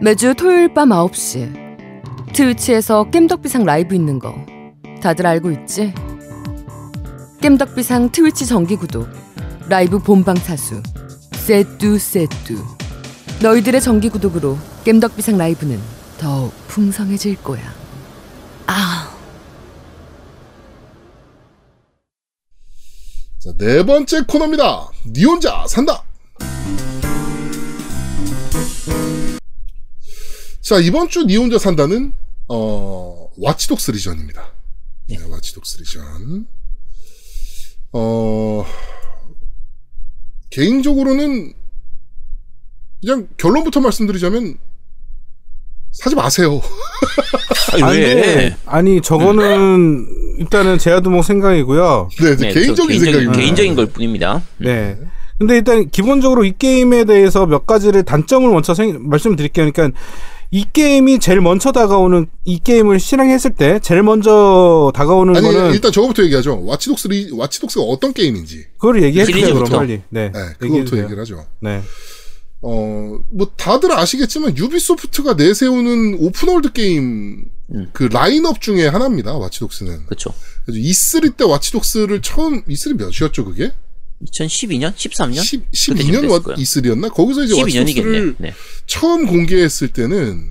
매주 토요일 밤 9시. 트위치에서 겜덕비상 라이브 있는 거. 다들 알고 있지? 겜덕비상 트위치 정기 구독. 라이브 본방 사수. 세뚜 세뚜. 너희들의 정기 구독으로 겜덕비상 라이브는 더욱 풍성해질 거야. 아. 자, 네 번째 코너입니다. 니 혼자 산다. 자, 이번 주 니 혼자 산다는 어, 와치독스 리전입니다. 네, 와치독스 리전. 어, 개인적으로는 그냥 결론부터 말씀드리자면 사지 마세요. 아니, 왜? 아니 저거는 일단은 제아두목 생각이고요. 네, 네, 개인적인 저 개인적인, 생각입니다. 개인적인 걸 뿐입니다. 네. 근데 일단 기본적으로 이 게임에 대해서 몇 가지를 단점을 먼저 생- 말씀드릴게요. 그러니까 이 게임이 제일 먼저 다가오는 이 게임을 실행했을 때 제일 먼저 다가오는 아니, 거는 일단 저거부터 얘기하죠. 와치독스 리, 와치독스가 어떤 게임인지. 그걸 얘기해 주세요. 그럼. 빨리. 네. 네, 그거부터 주세요. 얘기를 하죠. 네. 어, 뭐, 다들 아시겠지만, 유비소프트가 내세우는 open world 게임, 음. 그 라인업 중에 하나입니다, 와치독스는. 그렇죠. 그래서 E3 때 와치독스를 처음, E3 몇이었죠, 그게? 2012년, 13년? 10, 그때쯤 12년 됐을 와, 거예요. E3였나? 거기서 이제 12년이겠네. 와치독스를 네. 처음 공개했을 때는,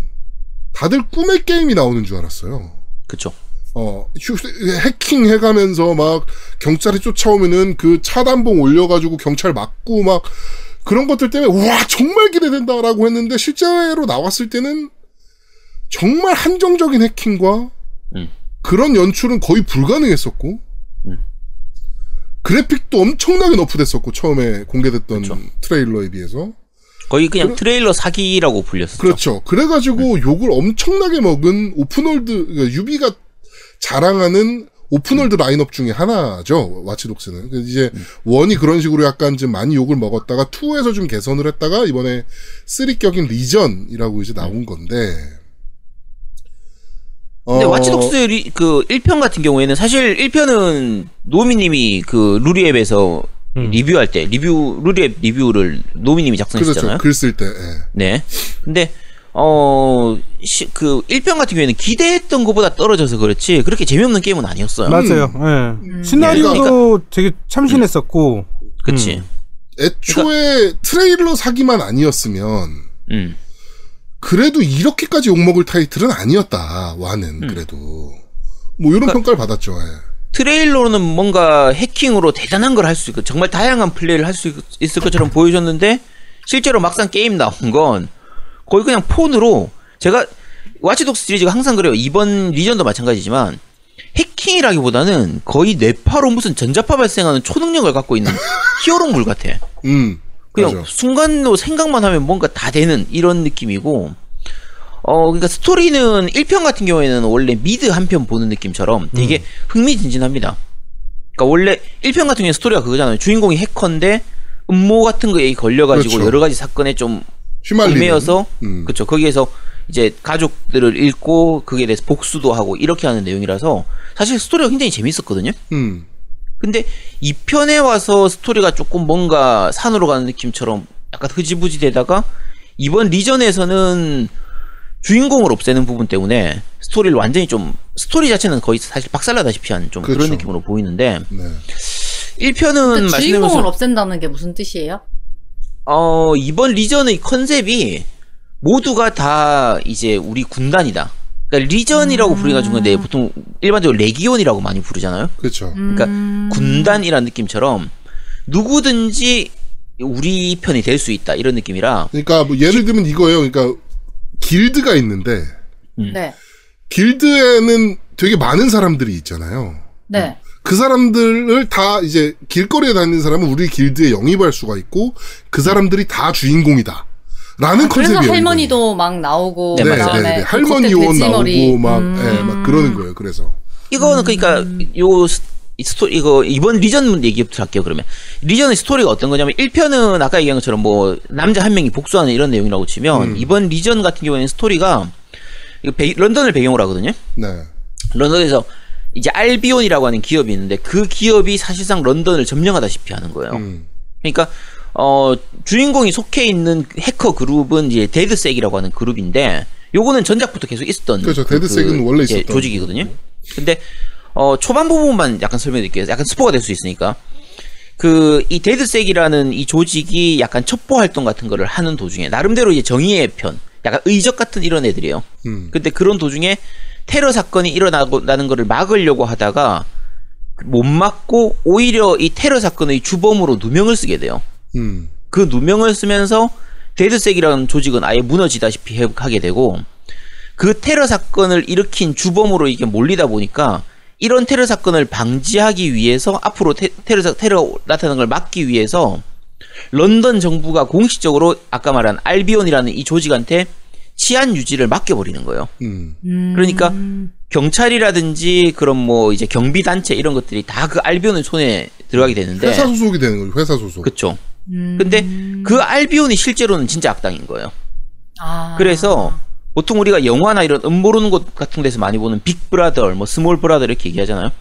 다들 꿈의 게임이 나오는 줄 알았어요. 그렇죠. 어, 휴, 해킹 해가면서 막 경찰이 쫓아오면은 그 차단봉 올려가지고 경찰 맞고 막 그런 것들 때문에 와 정말 기대된다라고 했는데 실제로 나왔을 때는 정말 한정적인 해킹과 음. 그런 연출은 거의 불가능했었고 음. 그래픽도 엄청나게 너프됐었고 처음에 공개됐던 그쵸. 트레일러에 비해서 거의 그냥 그럼- 트레일러 사기라고 불렸었죠. 그렇죠. 그래가지고 욕을 엄청나게 먹은 open world 그러니까 유비가 자랑하는 open world 라인업 중에 하나죠. 와치독스는. 이제 one이 그런 식으로 약간 좀 많이 욕을 먹었다가 two에서 좀 개선을 했다가 이번에 three격인 리전이라고 이제 나온 건데. 근데 어, 와치독스 리, 그 1편 같은 경우에는 사실 1편은 노미님이 그 루리웹에서 음. 리뷰할 때 리뷰 루리앱 리뷰를 노미님이 작성했잖아요. 그렇죠. 글 쓸 때. 예. 네. 근데 어, 시, 그 1편 같은 경우에는 기대했던 것보다 떨어져서 그렇지 그렇게 재미없는 게임은 아니었어요. 맞아요. 예. 시나리오도 되게 참신했었고. 그치. 애초에 트레일러 사기만 아니었으면 음. 그래도 이렇게까지 욕먹을 타이틀은 아니었다. 와는 음. 그래도. 뭐 이런 그러니까- 평가를 받았죠. 예. 트레일러는 뭔가 해킹으로 대단한 걸 할 수 있고 정말 다양한 플레이를 할 수 있을 것처럼 보여줬는데 실제로 막상 게임 나온 건 거의 그냥 폰으로 제가 와치독스 시리즈가 항상 그래요. 이번 리전도 마찬가지지만 해킹이라기보다는 거의 뇌파로 무슨 전자파 발생하는 초능력을 갖고 있는 히어로물 같아. 음. 그냥 맞아. 순간로 생각만 하면 뭔가 다 되는 이런 느낌이고 어 그러니까 스토리는 1편 같은 경우에는 원래 미드 한 편 보는 느낌처럼 되게 흥미진진합니다. 그러니까 원래 1편 같은 경우에 스토리가 그거잖아요. 주인공이 해커인데 음모 같은 거에 걸려가지고 그렇죠. 여러 가지 사건에 좀 휘말리는. 얽매여서 음. 그렇죠. 거기에서 이제 가족들을 잃고 그에 대해서 복수도 하고 이렇게 하는 내용이라서 사실 스토리가 굉장히 재밌었거든요. 음. 근데 2편에 와서 스토리가 조금 뭔가 산으로 가는 느낌처럼 약간 흐지부지 되다가 이번 리전에서는 주인공을 없애는 부분 때문에 스토리를 완전히 좀 스토리 자체는 거의 사실 박살나다시피 한좀 그렇죠. 그런 느낌으로 보이는데 네. 1편은 근데 주인공을 없앤다는 게 무슨 뜻이에요? 어 이번 리전의 컨셉이 모두가 다 이제 우리 군단이다. 그러니까 리전이라고 부르기가 좀 건데 보통 일반적으로 레기온이라고 많이 부르잖아요. 그렇죠. 그러니까 음. 군단이란 느낌처럼 누구든지 우리 편이 될 수 있다 이런 느낌이라 그러니까 뭐 예를 들면 이거예요. 그러니까 길드가 있는데 네. 길드에는 되게 많은 사람들이 있잖아요. 네. 그 사람들을 다 이제 길거리에 다니는 사람은 우리 길드에 영입할 수가 있고 그 사람들이 다 주인공이다. 라는 아, 그래서 컨셉이에요. 할머니도 막 나오고 네, 네, 네, 맞아요. 네. 그 할머니 요원 돼지머리. 나오고 막, 음. 예, 막 그러는 거예요. 그래서 이거는 그러니까 요 스- 이 스토리 이거 이번 리전 얘기부터 할게요 그러면 리전의 스토리가 어떤 거냐면 1편은 아까 얘기한 것처럼 뭐 남자 한 명이 복수하는 이런 내용이라고 치면 음. 이번 리전 같은 경우에는 스토리가 이거 배- 런던을 배경으로 하거든요 네. 런던에서 이제 알비온이라고 하는 기업이 있는데 그 기업이 사실상 런던을 점령하다시피 하는 거예요 음. 그러니까 어 주인공이 속해 있는 해커 그룹은 이제 데드색이라고 하는 그룹인데 요거는 전작부터 계속 있었던 그렇죠. 데드색은 원래 이제 있었던 조직이거든요. 근데 어 초반 부분만 약간 설명드릴게요. 약간 스포가 될 수 있으니까. 그 이 데드색이라는 이 조직이 약간 첩보 활동 같은 거를 하는 도중에 나름대로 이제 정의의 편, 약간 의적 같은 이런 애들이에요. 음. 근데 그런 도중에 테러 사건이 일어나고 나는 거를 막으려고 하다가 못 막고 오히려 이 테러 사건의 주범으로 누명을 쓰게 돼요. 음. 그 누명을 쓰면서 데드색이라는 조직은 아예 무너지다시피 해- 하게 되고 그 테러 사건을 일으킨 주범으로 이게 몰리다 보니까 이런 테러 사건을 방지하기 위해서 앞으로 테, 테러 사- 테러 나타나는 걸 막기 위해서 런던 정부가 공식적으로 아까 말한 알비온이라는 이 조직한테 치안 유지를 맡겨버리는 거예요. 음. 그러니까 경찰이라든지 그런 뭐 이제 경비 단체 이런 것들이 다 그 알비온의 손에 들어가게 되는데 회사 소속이 되는 거죠. 회사 소속. 그 쵸. 근데 그 알비온이 실제로는 진짜 악당인 거예요. 아. 그래서 보통 우리가 영화나 이런 음모론 같은 데서 많이 보는 big brother, 뭐 small brother 이렇게 얘기하잖아요.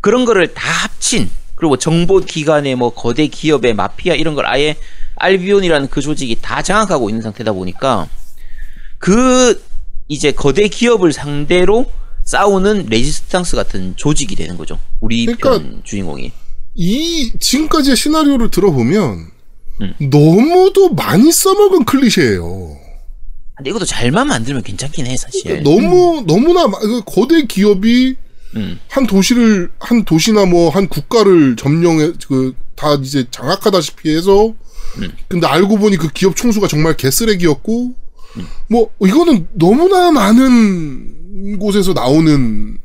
그런 거를 다 합친 그리고 정보 기관의 뭐 거대 기업의 마피아 이런 걸 아예 알비온이라는 그 조직이 다 장악하고 있는 상태다 보니까 그 이제 거대 기업을 상대로 싸우는 레지스탕스 같은 조직이 되는 거죠. 우리 그러니까 편 주인공이. 이 지금까지의 시나리오를 들어보면 음. 너무도 많이 써먹은 클리셰예요. 근데 이것도 잘만 만들면 괜찮긴 해 사실. 너무 너무나 마- 그 거대 기업이 음. 한 도시를 한 도시나 뭐 한 국가를 점령해 그 다 이제 장악하다시피 해서 음. 근데 알고 보니 그 기업 총수가 정말 개쓰레기였고 음. 뭐 이거는 너무나 많은 곳에서 나오는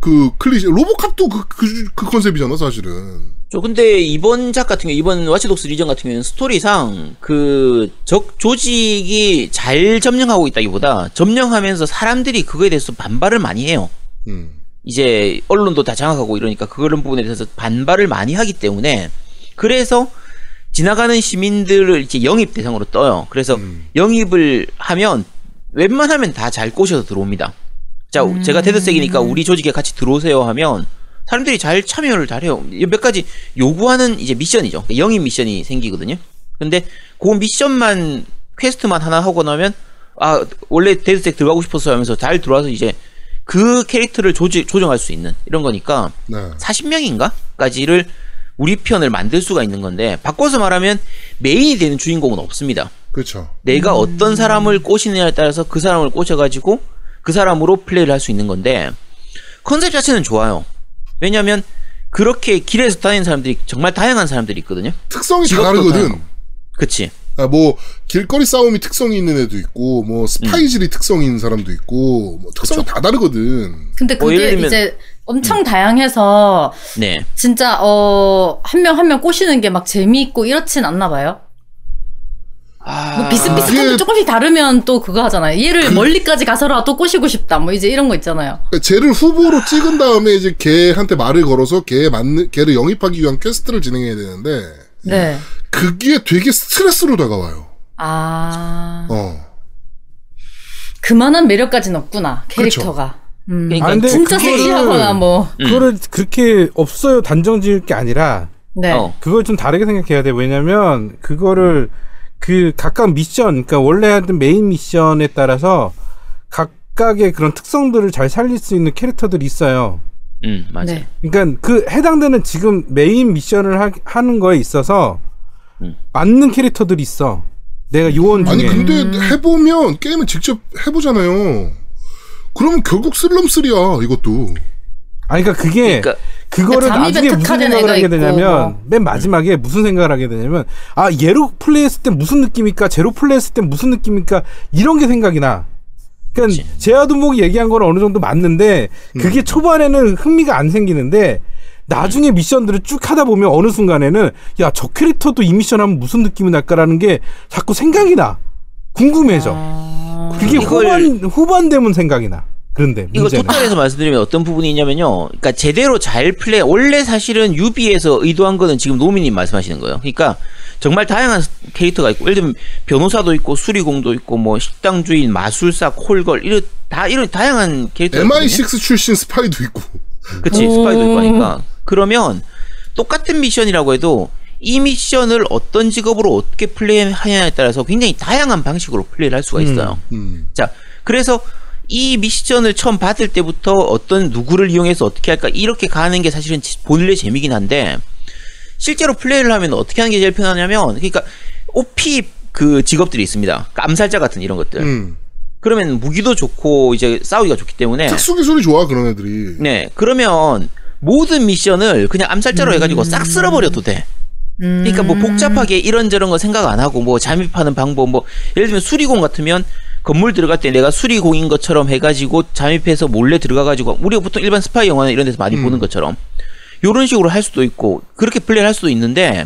그 클리셰 로보캅도 그, 그, 그 컨셉이잖아 사실은 저 근데 이번 작 같은 경우 이번 와치독스 리전 같은 경우에는 스토리상 그 적 조직이 잘 점령하고 있다기보다 점령하면서 사람들이 그거에 대해서 반발을 많이 해요. 음. 이제 언론도 다 장악하고 이러니까 그런 부분에 대해서 반발을 많이 하기 때문에 그래서 지나가는 시민들을 이제 영입 대상으로 떠요. 그래서 음. 영입을 하면 웬만하면 다 잘 꼬셔서 들어옵니다. 자, 제가 테드색이니까 우리 조직에 같이 들어오세요 하면 사람들이 잘 참여를 잘해요. 몇 가지 요구하는 이제 미션이죠. 영입 미션이 생기거든요. 근데 그 미션만 퀘스트만 하나 하고 나면 아 원래 데드색 들어가고 싶었어요 하면서 잘 들어와서 이제 그 캐릭터를 조지, 조정할 수 있는 이런 거니까 네. 40명인가까지를 우리 편을 만들 수가 있는 건데 바꿔서 말하면 메인이 되는 주인공은 없습니다. 그렇죠. 내가 어떤 사람을 꼬시느냐에 따라서 그 사람을 꼬셔가지고 그 사람으로 플레이를 할 수 있는 건데 컨셉 자체는 좋아요. 왜냐하면 그렇게 길에서 다니는 사람들이 정말 다양한 사람들이 있거든요. 특성이 다 다르거든. 그치? 아, 뭐 길거리 싸움이 특성이 있는 애도 있고 뭐 스파이질이 특성이 있는 사람도 있고 뭐 특성이 다 다르거든. 근데 뭐 그게 예를 들면- 이제 엄청 다양해서 네. 진짜 어 한 명 한 명 꼬시는 게 막 재미있고 이렇진 않나 봐요. 아, 뭐 비슷비슷한데 그게- 조금씩 다르면 또 그거 하잖아요. 얘를 멀리까지 가서라도 꼬시고 싶다. 뭐 이제 이런 거 있잖아요. 그러니까 쟤를 후보로 찍은 다음에 이제 걔한테 말을 걸어서 걔 맞는 걔를 영입하기 위한 퀘스트를 진행해야 되는데 네. 그게 되게 스트레스로 다가와요. 아 어. 그만한 매력까지는 없구나 캐릭터가. 음. 그러니까 아, 근데 진짜 섹시하거나 뭐. 그거를 그렇게 없어요 단정 지을 게 아니라 네. 어. 그걸 좀 다르게 생각해야 돼. 왜냐면 그거를 그 각각 미션, 그러니까 원래 하던 메인 미션에 따라서 각각의 그런 특성들을 잘 살릴 수 있는 캐릭터들이 있어요. 음, 맞아요. 네. 그러니까 그 해당되는 지금 메인 미션을 하, 는 거에 있어서 음. 맞는 캐릭터들이 있어. 내가 요원 중에 아니 근데 해보면 게임을 직접 해보잖아요. 그러면 결국 슬럼쓰리야 이것도. 아니 그러니까 그게 그러니까 그거를 그러니까 나중에 무슨 생각을 하게 되냐면 뭐. 맨 마지막에 무슨 생각을 하게 되냐면 아 얘로 플레이했을 때 무슨 느낌일까 제로 플레이했을 때 무슨 느낌일까 이런 게 생각이 나. 그러니까. 제아두목이 얘기한 거는 어느 정도 맞는데 그게 초반에는 흥미가 안 생기는데 나중에 미션들을 쭉 하다 보면 어느 순간에는 야 저 캐릭터도 이 미션 하면 무슨 느낌이 날까라는 게 자꾸 생각이 나 궁금해져. 아. 그게 이걸- 후반 후반 되면 생각이 나. 그런데 이거 토탈에서 말씀드리면 어떤 부분이 있냐면요. 그러니까 제대로 잘 플레이 원래 사실은 유비에서 의도한 거는 지금 노미님 말씀하시는 거예요. 그러니까 정말 다양한 캐릭터가 있고 예를 들면 변호사도 있고 수리공도 있고 뭐 식당 주인, 마술사, 콜걸 이런 다 이런 다양한 캐릭터가 있거든요. MI6 출신 스파이도 있고. 그치 스파이도 있고 하니까 그러면 똑같은 미션이라고 해도 이 미션을 어떤 직업으로 어떻게 플레이하냐에 따라서 굉장히 다양한 방식으로 플레이를 할 수가 있어요. 음. 자, 그래서 이 미션을 처음 받을 때부터 어떤 누구를 이용해서 어떻게 할까 이렇게 가는 게 사실은 지- 본래 재미긴 한데 실제로 플레이를 하면 어떻게 하는 게 제일 편하냐면 그러니까 OP 그 직업들이 있습니다. 암살자 같은 이런 것들. 음. 그러면 무기도 좋고 이제 싸우기가 좋기 때문에 특수 기술이 좋아 그런 애들이. 네 그러면 모든 미션을 그냥 암살자로 해가지고 싹 쓸어버려도 돼. 그러니까 뭐 복잡하게 이런저런 거 생각 안 하고 뭐 잠입하는 방법 뭐 예를 들면 수리공 같으면 건물 들어갈 때 내가 수리공인 것처럼 해가지고 잠입해서 몰래 들어가가지고 우리가 보통 일반 스파이 영화나 이런 데서 많이 음. 보는 것처럼 요런 식으로 할 수도 있고 그렇게 플레이를 할 수도 있는데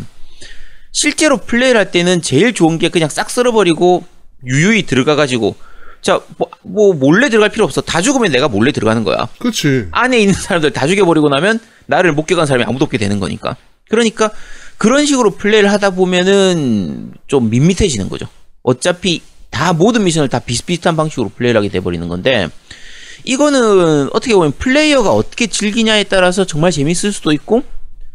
실제로 플레이를 할 때는 제일 좋은 게 그냥 싹 쓸어버리고 유유히 들어가가지고 자뭐 몰래 들어갈 필요 없어 다 죽으면 내가 몰래 들어가는 거야 그렇지. 안에 있는 사람들 다 죽여버리고 나면 나를 목격한 사람이 아무도 없게 되는 거니까. 그러니까 그런 식으로 플레이를 하다 보면은 좀 밋밋해지는 거죠. 어차피 다 모든 미션을 다 비슷비슷한 방식으로 플레이를 하게 돼버리는 건데 이거는 어떻게 보면 플레이어가 어떻게 즐기냐에 따라서 정말 재밌을 수도 있고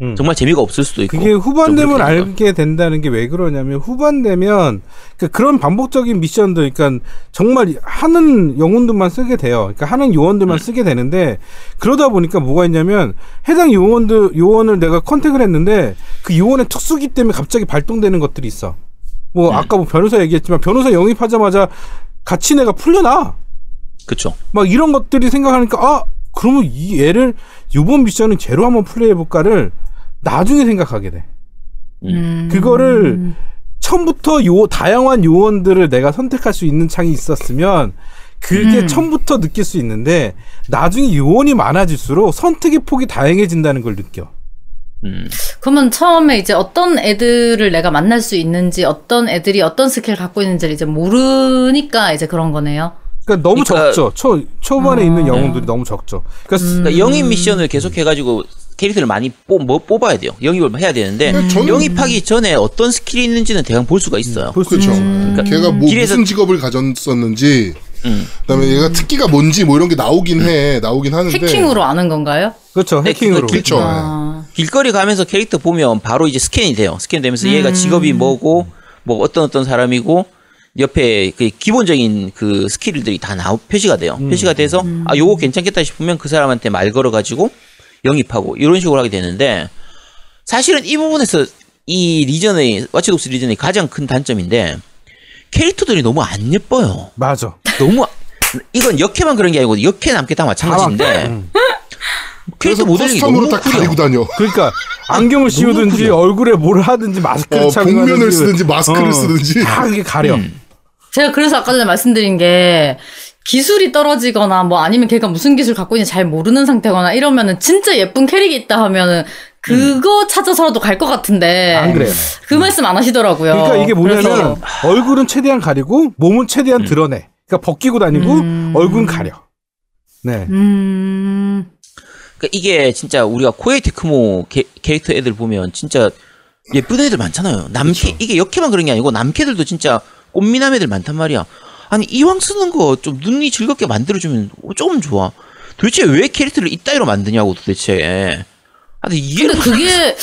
음. 정말 재미가 없을 수도 있고 그게 후반 좀 되면 알게 된다는 게 왜 그러냐면 후반 되면 그 그런 반복적인 미션들 그러니까 정말 하는 영혼들만 쓰게 돼요. 그러니까 하는 요원들만 쓰게 되는데 그러다 보니까 뭐가 있냐면 해당 요원들 요원을 내가 컨택을 했는데 그 요원의 특수기 때문에 갑자기 발동되는 것들이 있어. 뭐 아까 뭐 변호사 얘기했지만 변호사 영입하자마자 같이 내가 풀려나. 그쵸. 막 이런 것들이 생각하니까 아 그러면 이 애를 요번 미션은 제로 한번 플레이해 볼까를 나중에 생각하게 돼. 음. 그거를 처음부터 요 다양한 요원들을 내가 선택할 수 있는 창이 있었으면 그게 음. 처음부터 느낄 수 있는데 나중에 요원이 많아질수록 선택의 폭이 다양해진다는 걸 느껴. 음. 그러면 처음에 이제 어떤 애들을 내가 만날 수 있는지 어떤 애들이 어떤 스킬을 갖고 있는지를 이제 모르니까 이제 그런 거네요. 그러니까 너무 그러니까- 적죠. 초 초반에 아. 있는 영웅들이 너무 적죠. 그러니까 음. 그러니까 영입 미션을 계속 해가지고 캐릭터를 많이 뽑, 뭐 뽑아야 돼요. 영입을 해야 되는데 음. 저는- 영입하기 전에 어떤 스킬이 있는지는 대강 볼 수가 있어요. 볼수 그렇죠. 음. 걔가 뭐 길에서- 무슨 직업을 가졌었는지, 음. 그다음에 얘가 특기가 뭔지 뭐 이런 게 나오긴 해, 나오긴 하는데. 해킹으로 아는 건가요? 그렇죠. 네, 해킹으로. 그거 그렇죠. 아. 길거리 가면서 캐릭터 보면 바로 이제 스캔이 돼요. 스캔되면서 얘가 직업이 뭐고 뭐 어떤 어떤 사람이고 옆에 그 기본적인 그 스킬들이 다 나오 표시가 돼요. 표시가 돼서 아 요거 괜찮겠다 싶으면 그 사람한테 말 걸어 가지고 영입하고 이런 식으로 하게 되는데 사실은 이 부분에서 이 리전의 와치독스 리전의 가장 큰 단점인데 캐릭터들이 너무 안 예뻐요. 맞아. 너무 이건 역캐만 그런 게 아니고 역캐 남캐 다 마찬가지인데 음. 그래서 커스텀으로 너무 딱. 가리고 다녀. 그러니까 안경을 씌우든지. 얼굴에 뭘 하든지 마스크를 어, 착용하든지 복면을 쓰든지 마스크를 쓰든지. 다 그게 가려. 음. 제가 그래서 아까 전에 말씀드린 게 기술이 떨어지거나 뭐 아니면 걔가 무슨 기술 갖고 있는지 잘 모르는 상태거나 이러면은 진짜 예쁜 캐릭이 있다 하면은 그거 찾아서라도 갈 것 같은데 안 그래요. 그 말씀 안 하시더라고요. 그러니까 이게 뭐냐면 그래서 얼굴은 최대한 가리고 몸은 최대한 드러내. 그러니까 벗기고 다니고 음. 얼굴은 가려. 네. 음. 그러니까 이게 진짜 우리가 코에이 테크모 게- 캐릭터 애들 보면 진짜 예쁜 애들 많잖아요. 남캐 이게 역캐만 그런 게 아니고 남캐들도 진짜 꽃미남 애들 많단 말이야. 아니 이왕 쓰는 거 좀 눈이 즐겁게 만들어주면 조금 좋아. 도대체 왜 캐릭터를 이따위로 만드냐고 도대체. 아 근데 이게 근데 그게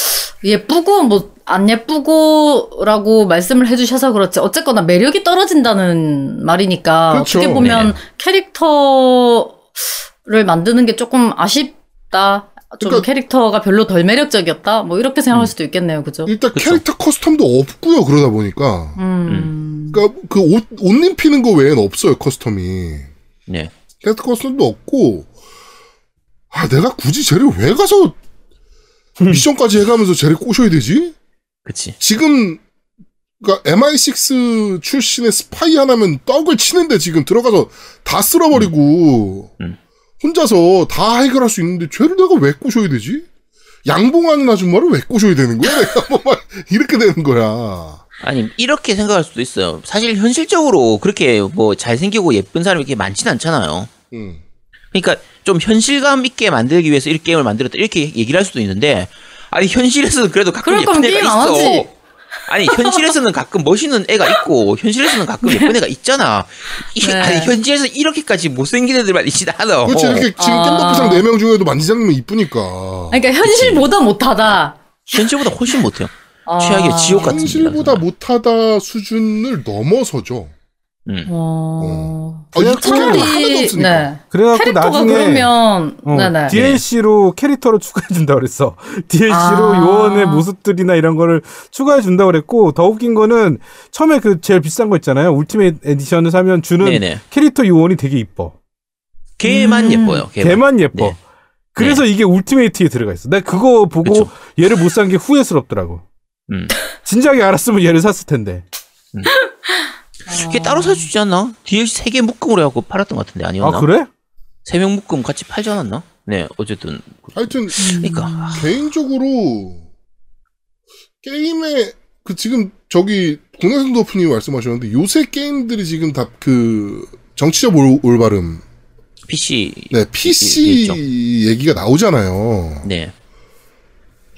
예쁘고 뭐 안 예쁘고라고 말씀을 해주셔서 그렇지 어쨌거나 매력이 떨어진다는 말이니까 그렇죠. 어떻게 보면 캐릭터를 만드는 게 조금 아쉽다. 좀 그러니까- 캐릭터가 별로 덜 매력적이었다. 뭐 이렇게 생각할 수도 있겠네요, 그죠? 일단 그쵸. 캐릭터 커스텀도 없고요. 그러다 보니까. 음. 그러니까 그 옷 옷 입히는 거 외에는 없어요. 커스텀이. 네. 캐릭터 커스텀도 없고. 아 내가 굳이 쟤를 왜 가서 미션까지 해가면서 쟤를 꼬셔야 되지? 그치. 지금 그러니까 MI6 출신의 스파이 하나면 떡을 치는데 지금 들어가서 다 쓸어버리고 음. 혼자서 다 해결할 수 있는데 쟤를 내가 왜 꼬셔야 되지? 양봉하는 아줌마를 왜 꼬셔야 되는 거야? 내가 뭐막 이렇게 되는 거야. 아니 이렇게 생각할 수도 있어요. 사실 현실적으로 그렇게 뭐 잘생기고 예쁜 사람이 이렇게 많진 않잖아요. 음. 그러니까 좀 현실감 있게 만들기 위해서 이 게임을 만들었다 이렇게 얘기를 할 수도 있는데 아니 현실에서는 그래도 가끔 예쁜 애가 있어. 하지. 아니 현실에서는 가끔 멋있는 애가 있고 현실에서는 가끔 예쁜 애가 있잖아. 이, 네. 아니 현실에서 이렇게까지 못생긴 애들만 있지 않아. 그렇지 이렇게 지금 아. 겜덕비상 4명 중에도 만지장님은 이쁘니까. 그러니까 현실보다 못하다. 현실보다 훨씬 못해요. 아. 최악의 지옥 같은 현실보다. 못하다 수준을 넘어서죠. 음. 어. 아, 이 캐릭터가 하나도 차라리 없으니까. 네. 그래갖고 나중에 그러면 어, 네네. DLC로 캐릭터를 추가해 준다 그랬어. DLC로 아. 요원의 모습들이나 이런 거를 추가해 준다 그랬고 더 웃긴 거는 처음에 그 제일 비싼 거 있잖아요. 울티메이트 에디션을 사면 주는 네네. 캐릭터 요원이 되게 이뻐. 걔만 음. 예뻐요. 걔만. 걔만 예뻐. 네. 그래서 이게 울티메이트에 들어가 있어. 내가 그거 보고 그쵸. 얘를 못 산 게 후회스럽더라고. 음. 진작에 알았으면 얘를 샀을 텐데. 걔 따로 있지 않나? DLC 3개 묶음으로 해갖고 팔았던 것 같은데 아니었나? 아 그래? 3명 묶음 같이 팔지 않았나? 네, 어쨌든. 하여튼 그러니까. 개인적으로 게임에 그 지금 저기 국내선 도프님 말씀하셨는데 요새 게임들이 지금 다 그 정치적 올, 올바름, PC. 네 PC 있죠. 얘기가 나오잖아요. 네.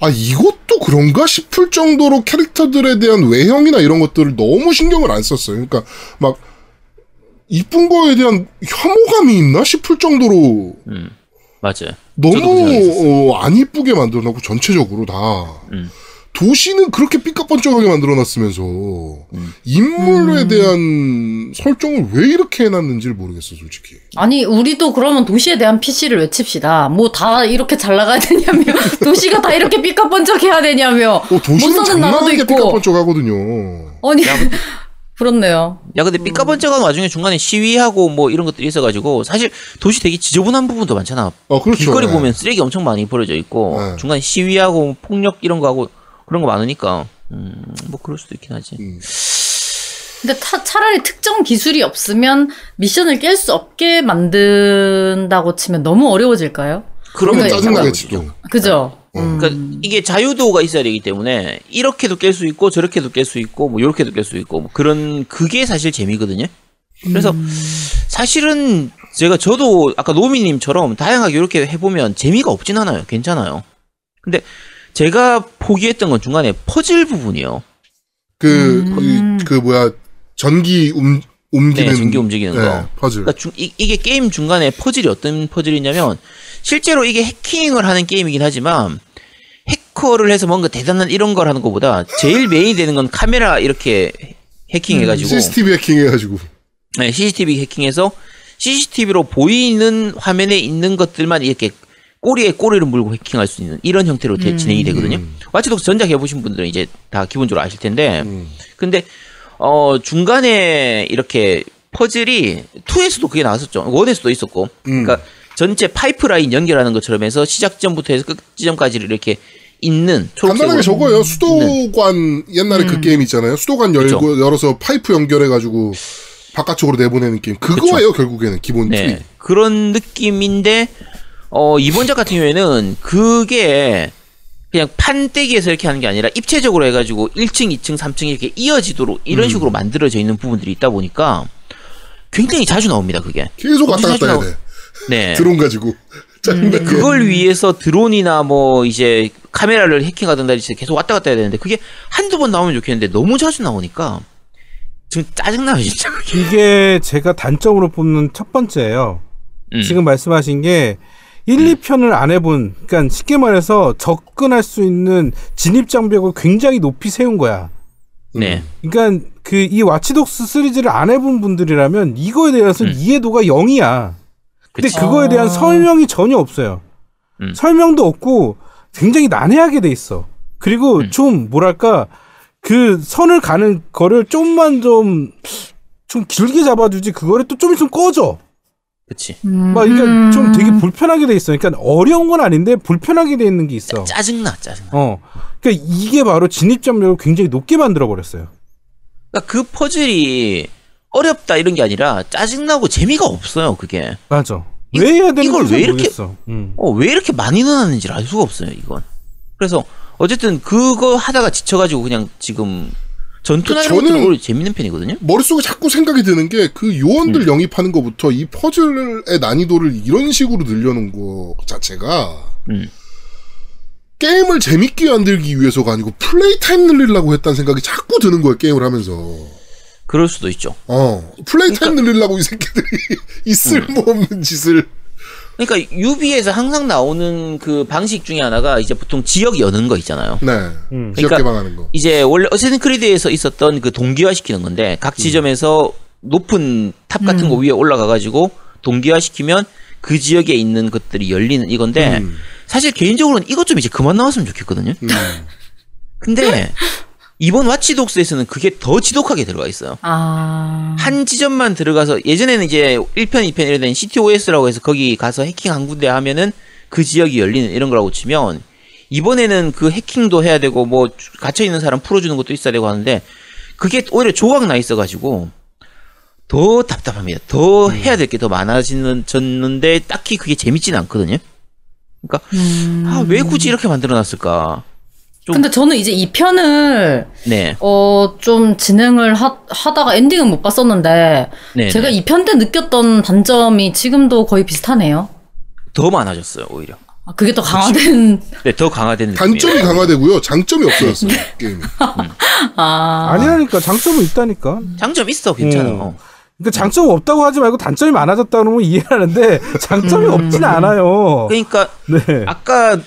아 이것도 그런가 싶을 정도로 캐릭터들에 대한 외형이나 이런 것들을 너무 신경을 안 썼어요. 그러니까 막 이쁜 거에 대한 혐오감이 있나 싶을 정도로 음. 맞아요. 그 너무. 어, 안 이쁘게 만들어놓고 전체적으로 다 음. 도시는 그렇게 삐까뻔쩍하게 만들어놨으면서 음. 인물에 대한 설정을 왜 이렇게 해놨는지를 모르겠어 솔직히. 아니 우리도 그러면 도시에 대한 PC를 외칩시다. 뭐 다 이렇게 잘 나가야 되냐며 도시가 다 이렇게 삐까뻔쩍해야 되냐며 어, 도시는 못 사는 나라도 장난하게 있고 삐까뻔쩍하거든요. 아니 그렇네요. 야, 근데 삐까번쩍한 와중에 중간에 시위하고 뭐 이런 것들이 있어가지고 사실 도시 되게 지저분한 부분도 많잖아. 어 그렇죠. 길거리 네. 보면 쓰레기 엄청 많이 버려져 있고 네. 중간에 시위하고 폭력 이런 거 하고 그런 거 많으니까 음, 뭐 그럴 수도 있긴 하지. 음. 근데 타- 차라리 특정 기술이 없으면 미션을 깰 수 없게 만든다고 치면 너무 어려워질까요? 그러면 짜증나겠지 또. 그죠? 어. 음. 그러니까 이게 자유도가 있어야 되기 때문에 이렇게도 깰 수 있고 저렇게도 깰 수 있고 뭐 이렇게도 깰 수 있고 뭐 그런 그게 사실 재미거든요. 그래서 사실은 제가 저도 아까 노미님처럼 다양하게 이렇게 해보면 재미가 없진 않아요. 괜찮아요. 근데 제가 포기했던 건 중간에 퍼즐 부분이요. 그, 음. 그, 그 뭐야 전기 움, 옮기는 네, 전기 움직이는 네, 거. 퍼즐. 그러니까 중- 이, 이게 게임 중간에 퍼즐이 어떤 퍼즐이냐면 실제로 이게 해킹을 하는 게임이긴 하지만 해커를 해서 뭔가 대단한 이런 걸 하는 것보다 제일 메인이 되는 건 카메라 이렇게 해킹해가지고 CCTV 해킹해가지고. 네, CCTV 해킹해서 CCTV로 보이는 화면에 있는 것들만 이렇게 꼬리에 꼬리를 물고 해킹할 수 있는 이런 형태로 대- 진행이 되거든요. 와치독스 전작 해보신 분들은 이제 다 기본적으로 아실 텐데, 음. 근데 어 중간에 이렇게 퍼즐이 2에서도 그게 나왔었죠. 1에서도 있었고, 음. 그러니까 전체 파이프라인 연결하는 것처럼 해서 시작점부터 해서 끝 지점까지를 이렇게 있는 간단하게 저거예요. 수도관 옛날에 그 게임 있잖아요. 수도관 열고 그쵸. 열어서 파이프 연결해 가지고 바깥쪽으로 내보내는 게임. 그거예요 결국에는 기본 네. 그런 느낌인데, 어, 이번 작 같은 경우에는 그게 그냥 판때기에서 이렇게 하는 게 아니라 입체적으로 해가지고 1층, 2층, 3층 이렇게 이어지도록 이런 식으로 만들어져 있는 부분들이 있다 보니까 굉장히 자주 나옵니다, 그게. 계속 왔다 갔다 해야 돼. 네. 드론 가지고. 짜증나게. 그걸 위해서 드론이나 뭐 이제 카메라를 해킹하든지 계속 왔다 갔다 해야 되는데 그게 한두 번 나오면 좋겠는데 너무 자주 나오니까 지금 짜증나요, 진짜. 그게. 이게 제가 단점으로 뽑는 첫 번째예요. 음. 지금 말씀하신 게 1, 2편을 안 해본, 그러니까 쉽게 말해서 접근할 수 있는 진입 장벽을 굉장히 높이 세운 거야. 네. 그러니까 그 이 와치독스 시리즈를 안 해본 분들이라면 이거에 대해서는 음. 이해도가 0이야. 근데 그치. 그거에 대한 아. 설명이 전혀 없어요. 음. 설명도 없고 굉장히 난해하게 돼 있어. 그리고 음. 좀 뭐랄까 그 선을 가는 거를 좀만 좀 좀 길게 잡아주지 그거를 또 좀 있으면 꺼져. 그치. 막 이게 좀 되게 불편하게 돼 있어. 그러니까 어려운 건 아닌데 불편하게 돼 있는 게 있어. 짜 증나, 짜증나. 어. 그러니까 이게 바로 진입 장벽을 굉장히 높게 만들어 버렸어요. 그러니까 그 퍼즐이 어렵다 이런 게 아니라 짜증나고 재미가 없어요, 그게. 맞아. 이- 왜 해야 되는지 이걸 잘 왜 이렇게-. 음. 어, 왜 이렇게 많이 넣어놨는지를 알 수가 없어요, 이건. 그래서 어쨌든 그거 하다가 지쳐가지고 그냥 지금 전투나 그 이런 오히려 재밌는 편이거든요. 머릿속에 자꾸 생각이 드는 게 그 요원들 음. 영입하는 것부터 이 퍼즐의 난이도를 이런 식으로 늘려놓은 거 자체가 음. 게임을 재밌게 만들기 위해서가 아니고 플레이 타임 늘리려고 했다는 생각이 자꾸 드는 거예요 게임을 하면서 그럴 수도 있죠. 어 플레이 타임 그러니까 늘리려고 이 새끼들이 이 쓸모없는 짓을 그러니까 유비에서 항상 나오는 그 방식 중에 하나가 이제 보통 지역 여는 거 있잖아요. 네. 음. 지역 그러니까 개방하는 거. 이제 원래 어쌔신 크리드에서 있었던 그 동기화 시키는 건데 각 지점에서 높은 탑 같은 거 위에 올라가 가지고 동기화 시키면 그 지역에 있는 것들이 열리는 이건데 음. 사실 개인적으로는 이것 좀 이제 그만 나왔으면 좋겠거든요. 음. 근데 이번 와치독스에서는 그게 더 지독하게 들어가 있어요. 아. 한 지점만 들어가서 예전에는 이제 1편, 2편 이런 데는 CTOS라고 해서 거기 가서 해킹 한 군데 하면은 그 지역이 열리는 이런 거라고 치면 이번에는 그 해킹도 해야 되고 뭐 갇혀 있는 사람 풀어주는 것도 있어야 되고 하는데 그게 오히려 조각 나 있어가지고 더 답답합니다. 더 해야 될 게 더 많아지는 졌는데 딱히 그게 재밌지는 않거든요. 그러니까 아왜 굳이 이렇게 만들어놨을까? 좀- 근데 저는 이제 이 편을 네, 어좀 진행을 하, 하다가 엔딩은 못 봤었는데 네, 제가 네. 이편 때 느꼈던 단점이 지금도 거의 비슷하네요. 더 많아졌어요 오히려. 아, 그게 더 강화된 네, 더 강화된 느낌. 단점이 강화되고요. 장점이 없어졌어요. 게임이. 아 아니라니까 장점은 있다니까. 장점 있어 괜찮아. 음. 어. 그러니까 장점 없다고 하지 말고 단점이 많아졌다 그러면 이해하는데 장점이 없진 않아요. 그러니까 네. 아까 뭐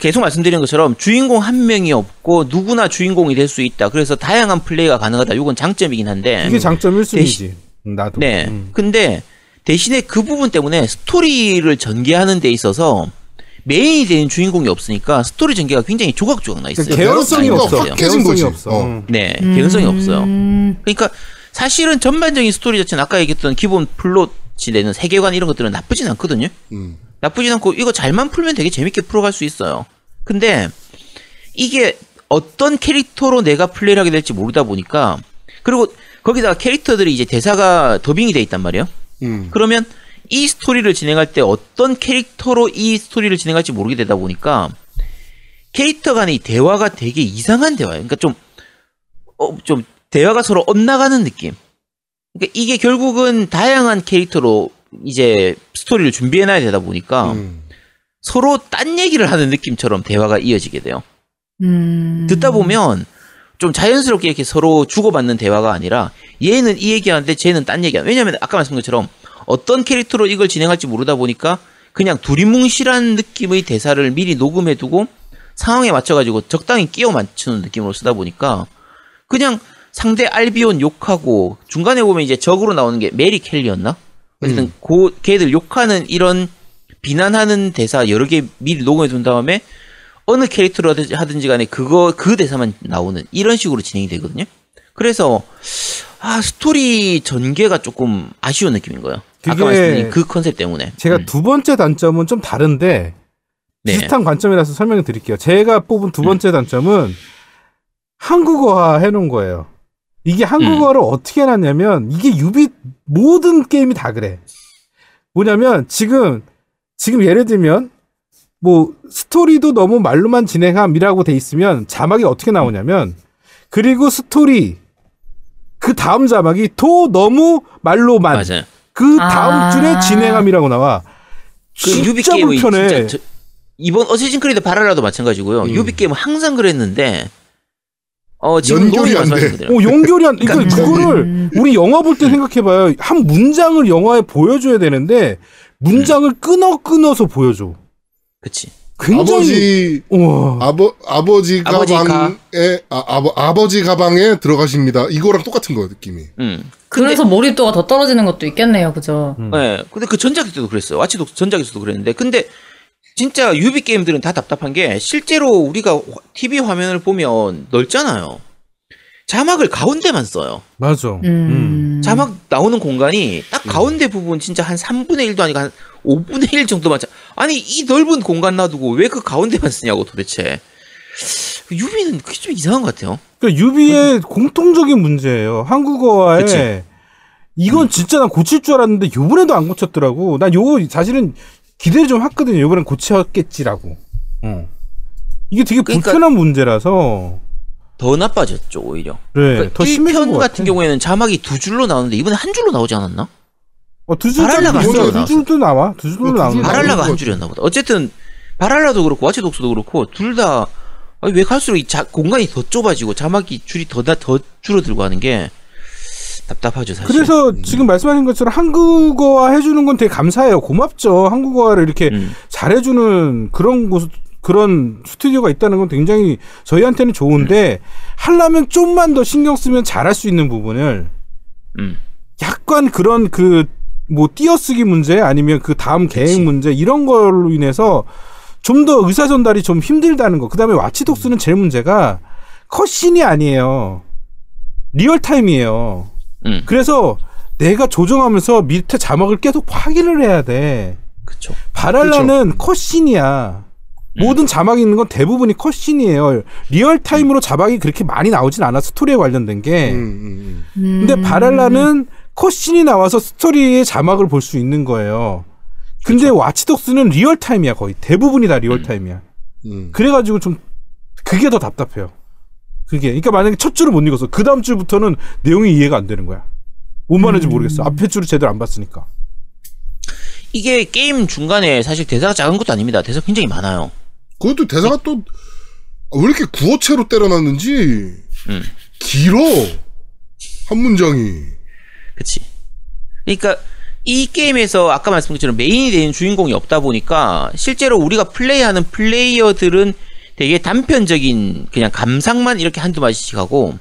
계속 말씀드린 것처럼 주인공 한 명이 없고 누구나 주인공이 될 수 있다. 그래서 다양한 플레이가 가능하다. 이건 장점이긴 한데. 이게 장점 1순위지. 나도. 네. 음. 근데 대신에 그 부분 때문에 스토리를 전개하는 데 있어서 메인이 되는 주인공이 없으니까 스토리 전개가 굉장히 조각조각 나 있어요. 그러니까 개연성이 개연성이 없어. 개연성이. 없어. 어. 음. 네, 개연성이 없어요. 음, 그러니까 사실은 전반적인 스토리 자체는 아까 얘기했던 기본 플롯이 되는 세계관 이런 것들은 나쁘진 않거든요. 음. 나쁘진 않고 이거 잘만 풀면 되게 재밌게 풀어갈 수 있어요. 근데 이게 어떤 캐릭터로 내가 플레이를 하게 될지 모르다 보니까 그리고 거기다가 캐릭터들이 이제 대사가 더빙이 돼 있단 말이에요. 음. 그러면 이 스토리를 진행할 때 어떤 캐릭터로 이 스토리를 진행할지 모르게 되다 보니까 캐릭터 간의 대화가 되게 이상한 대화예요. 그러니까 좀, 어, 좀 대화가 서로 엇나가는 느낌. 그러니까 이게 결국은 다양한 캐릭터로 이제 스토리를 준비해놔야 되다 보니까 음. 서로 딴 얘기를 하는 느낌처럼 대화가 이어지게 돼요. 음. 듣다 보면 좀 자연스럽게 이렇게 서로 주고받는 대화가 아니라 얘는 이 얘기하는데 쟤는 딴 얘기야. 왜냐하면 아까 말씀드린 것처럼 어떤 캐릭터로 이걸 진행할지 모르다 보니까 그냥 두리뭉실한 느낌의 대사를 미리 녹음해두고 상황에 맞춰가지고 적당히 끼워 맞추는 느낌으로 쓰다 보니까 그냥 상대 알비온 욕하고 중간에 보면 이제 적으로 나오는 게 메리 켈리였나? 어쨌든 고 걔들 욕하는 이런 비난하는 대사 여러 개 미리 녹음해 둔 다음에 어느 캐릭터로 하든지- 하든지 간에 그거 그 대사만 나오는 이런 식으로 진행이 되거든요. 그래서 아 스토리 전개가 조금 아쉬운 느낌인 거예요. 아까 말씀드린 그 컨셉 때문에. 제가 음. 두 번째 단점은 좀 다른데 네. 비슷한 관점이라서 설명을 드릴게요. 제가 뽑은 두 번째 단점은 한국어화 해놓은 거예요. 이게 한국어를 어떻게 해놨냐면 이게 유비 모든 게임이 다 그래. 뭐냐면 지금 지금 예를 들면 뭐 스토리도 너무 말로만 진행함이라고 돼 있으면 자막이 어떻게 나오냐면 그리고 스토리 그 다음 자막이 또 너무 말로만 맞아요. 그 다음 아. 줄에 진행함이라고 나와. 그 유비 진짜 게임이 불편해. 진짜 저- 이번 어쌔신 크리드 발할라도 마찬가지고요. 유비 게임은 항상 그랬는데 어 지금 연결이 안 돼. 어, 연결이 안, 그러니까 그러니까 그거를 우리 영화 볼 때 생각해봐요. 한 문장을 영화에 보여줘야 되는데 문장을 끊어 끊어서 보여줘. 그치. 굉장히 아버지 우와. 아버 아버지 아버지 가방에 아, 아버, 아버지 가방에 들어가십니다. 이거랑 똑같은 거예요 느낌이. 음. 근데 그래서 몰입도가 더 떨어지는 것도 있겠네요, 그죠? 네, 근데 그 전작일 때도 그랬어요. 와치독 전작에서도 그랬는데, 근데 진짜 유비 게임들은 다 답답한 게 실제로 우리가 TV 화면을 보면 넓잖아요. 자막을 가운데만 써요. 맞아. 음. 자막 나오는 공간이 딱 가운데 부분 진짜 한 3분의 1도 아니고 한 5분의 1 정도만. 자- 아니, 이 넓은 공간 놔두고 왜 그 가운데만 쓰냐고 도대체. 유비는 그게 좀 이상한 것 같아요. 그러니까 유비의 공통적인 문제예요. 한국어에 그치. 이건 진짜 난 고칠 줄 알았는데 요번에도 안 고쳤더라고. 난 요거 사실은 기대를 좀 했거든요. 요번엔 고쳤겠지라고. 어. 이게 되게 그러니까- 불편한 문제라서 더 나빠졌죠, 오히려. 그래 그러니까 더 심해진 1편 것 같은 같아. 경우에는 자막이 두 줄로 나오는데 이번에 한 줄로 나오지 않았나? 어, 두 줄도 바랄라가. 한 줄로 두 줄도 나와. 두두 나오는. 바랄라가 한것 줄이었나 보다. 어쨌든 바랄라도 그렇고 와치독스도 그렇고 둘 다 왜 갈수록 이 자, 공간이 더 좁아지고 자막이 줄이 더, 나- 더 줄어들고 하는 게 답답하죠 사실. 그래서 지금 말씀하신 것처럼 한국어화 해주는 건 되게 감사해요. 고맙죠. 한국어화를 이렇게 음. 잘해주는 그런 곳, 그런 스튜디오가 있다는 건 굉장히 저희한테는 좋은데, 하려면 좀만 더 신경 쓰면 잘할 수 있는 부분을, 음. 약간 그런 그, 뭐, 띄어쓰기 문제 아니면 그 다음 계획 그치. 문제 이런 걸로 인해서 좀 더 의사 전달이 좀 힘들다는 거. 그 다음에 와치독스는 제일 문제가 cutscene이 아니에요. real time이에요. 음. 그래서 내가 조정하면서 밑에 자막을 계속 확인을 해야 돼. 그쵸. 발할라는 cutscene이야. 모든 자막이 있는 건 대부분이 cutscene이에요. real time으로 자막이 그렇게 많이 나오진 않아 스토리에 관련된 게. 음, 음, 음. 근데 발할라는 cutscene이 나와서 스토리의 자막을 볼 수 있는 거예요. 근데 와치독스는 real time이야 거의 대부분이 다 real time이야. 음. 그래가지고 좀 그게 더 답답해요. 그게 그러니까 만약에 첫 줄을 못 읽어서 그 다음 줄부터는 내용이 이해가 안 되는 거야. 뭔 말인지 모르겠어. 앞에 줄을 제대로 안 봤으니까. 이게 게임 중간에 사실 대사가 작은 것도 아닙니다. 대사 굉장히 많아요. 그것도 대사가 또 왜 이렇게 구어체로 때려놨는지 음. 길어 한 문장이. 그치. 그러니까 이 게임에서 아까 말씀드린 것처럼 메인이 되는 주인공이 없다 보니까 실제로 우리가 플레이하는 플레이어들은 되게 단편적인 그냥 감상만 이렇게 한두 마디씩 하고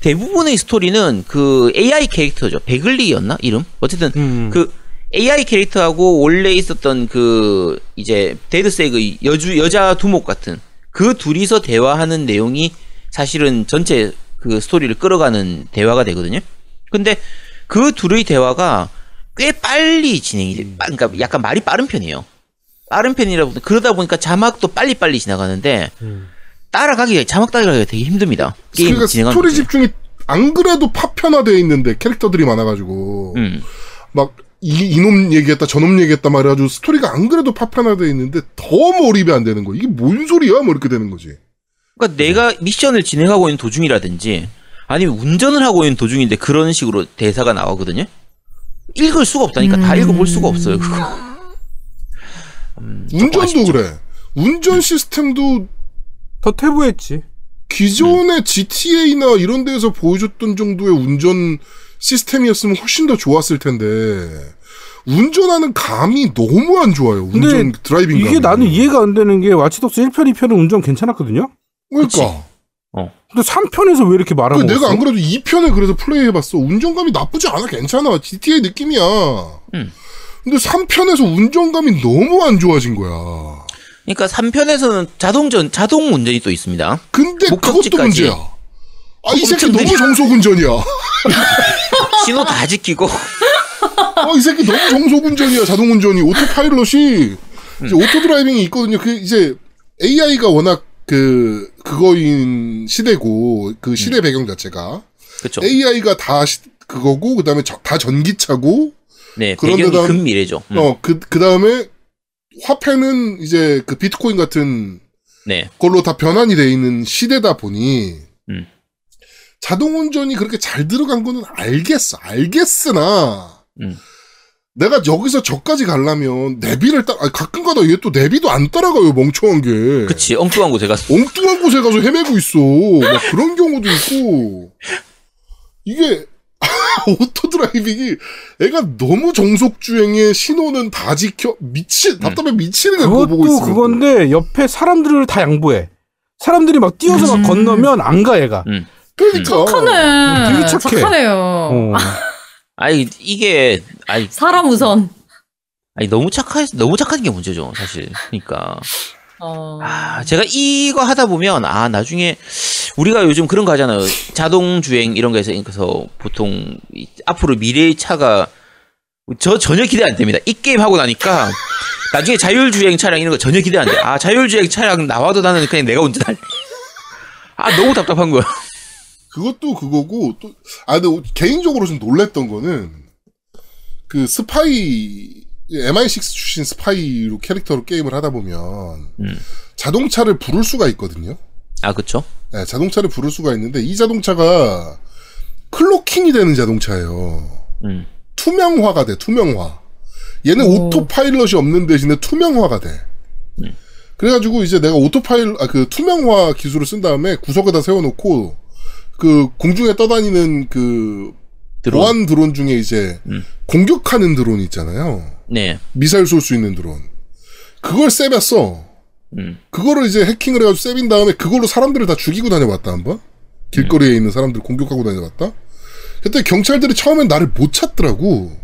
대부분의 스토리는 그 AI 캐릭터죠. 베글리였나? 이름? 어쨌든 음. 그 AI 캐릭터하고 원래 있었던 그 이제 데드세그 여주 여자 두목 같은 그 둘이서 대화하는 내용이 사실은 전체 그 스토리를 끌어가는 대화가 되거든요. 근데 그 둘의 대화가 꽤 빨리 진행이 돼. 빠- 그러니까 약간 말이 빠른 편이에요. 빠른 편이라 보니 그러다 보니까 자막도 빨리빨리 지나가는데 따라가기 자막 따라가기가 되게 힘듭니다. 게임 그러니까 진행하는 스토리. 집중이 안 그래도 파편화되어 있는데 캐릭터들이 많아가지고 음. 막 이, 이놈 얘기했다 저놈 얘기했다 말해가지고 스토리가 안 그래도 파편화되어 있는데 더 몰입이 안 되는 거 이게 뭔 소리야 뭐 이렇게 되는 거지 그러니까 내가 미션을 진행하고 있는 도중이라든지 아니면 운전을 하고 있는 도중인데 그런 식으로 대사가 나오거든요. 읽을 수가 없다니까 다 읽어볼 수가 없어요. 그거. 음, 운전도. 그래 운전 시스템도 더 퇴보했지. 기존의 GTA나 이런 데에서 보여줬던 정도의 운전 시스템이었으면 훨씬 더 좋았을 텐데 운전하는 감이 너무 안 좋아요. 운전 driving 감이. 이게 나는 이해가 안 되는 게 와치독스 1편, 2편은 운전 괜찮았거든요. 그러니까 근데 3편에서 왜 이렇게 그 말하고 내가 안 그래도 2편을 그래서 플레이 해봤어. 운전감이 나쁘지 않아. 괜찮아. GTA 느낌이야. 음. 근데 3편에서 운전감이 너무 안 좋아진 거야. 그러니까 3편에서는 자동전 자동 운전이 또 있습니다. 근데 그것도 목적지까지. 문제야. 아, 이 새끼 너무 느려. 정속 운전이야. 신호 다 지키고 아, 이 새끼 너무 정속 운전이야. 자동 운전이. autopilot이 이제 auto driving이 있거든요. 그 이제 AI가 워낙 그 그거인 시대고 그 시대 배경 자체가 그렇죠. AI가 다 시- 그거고 그다음에 저- 다 전기차고 네, 그런 배경이 데다- 근미래죠. 음, 어, 그, 그 다음에 화폐는 이제 그 비트코인 같은 네, 걸로 다 변환이 돼 있는 시대다 보니 음. 자동 운전이 그렇게 잘 들어간 거는 알겠어. 알겠으나 음. 내가 여기서 저까지 가려면 내비를 따, 아니, 가끔가다 얘 또 내비도 안 따라가요. 멍청한 게. 그치 엉뚱한 곳에 가서 엉뚱한 곳에 가서 헤매고 있어. 막 그런 경우도 있고. 이게 auto driving이 애가 너무 정속 주행에 신호는 다 지켜 미치 답답해 미치는 그거 보고 그것도 있으면. 그건데 옆에 사람들을 다 양보해. 사람들이 막 뛰어서 막 건너면 안가 얘가. 음. 그러니까 착하네. 되게 착해. 착하네요. 어. 아니 이게 아니 사람 우선. 아니 너무 착하 너무 착한 게 문제죠 사실. 그러니까 어. 아 제가 이거 하다 보면 아 나중에 우리가 요즘 그런 거 하잖아요. 자동 주행 이런 거에서 그래서 보통 이- 앞으로 미래의 차가 저 전혀 기대 안 됩니다. 이 게임 하고 나니까 나중에 자율주행 차량 이런 거 전혀 기대 안 돼. 아 자율주행 차량 나와도 나는 그냥 내가 운전할래. 아 너무 답답한 거야. 그것도 그거고 또 아 근데 개인적으로 좀 놀랬던 거는 그 스파이 MI6 출신 스파이로 캐릭터로 게임을 하다 보면 음. 자동차를 부를 수가 있거든요. 아 그쵸? 네, 자동차를 부를 수가 있는데 이 자동차가 cloaking이 되는 자동차예요. 음. 투명화가 돼, 투명화. 얘는 오. autopilot이 없는 대신에 투명화가 돼. 음. 그래가지고 이제 내가 autopil, 아, 그 투명화 기술을 쓴 다음에 구석에다 세워놓고 그 공중에 떠다니는 그 드론. 보안 드론 중에 이제 음. 공격하는 드론 있잖아요. 네. 미사일 쏠 수 있는 드론. 그걸 세봤어. 음. 그거를 이제 해킹을 해가지고 세빈 다음에 그걸로 사람들을 다 죽이고 다녀봤다 한번. 길거리에 음. 있는 사람들 공격하고 다녀봤다. 그때 경찰들이 처음엔 나를 못 찾더라고.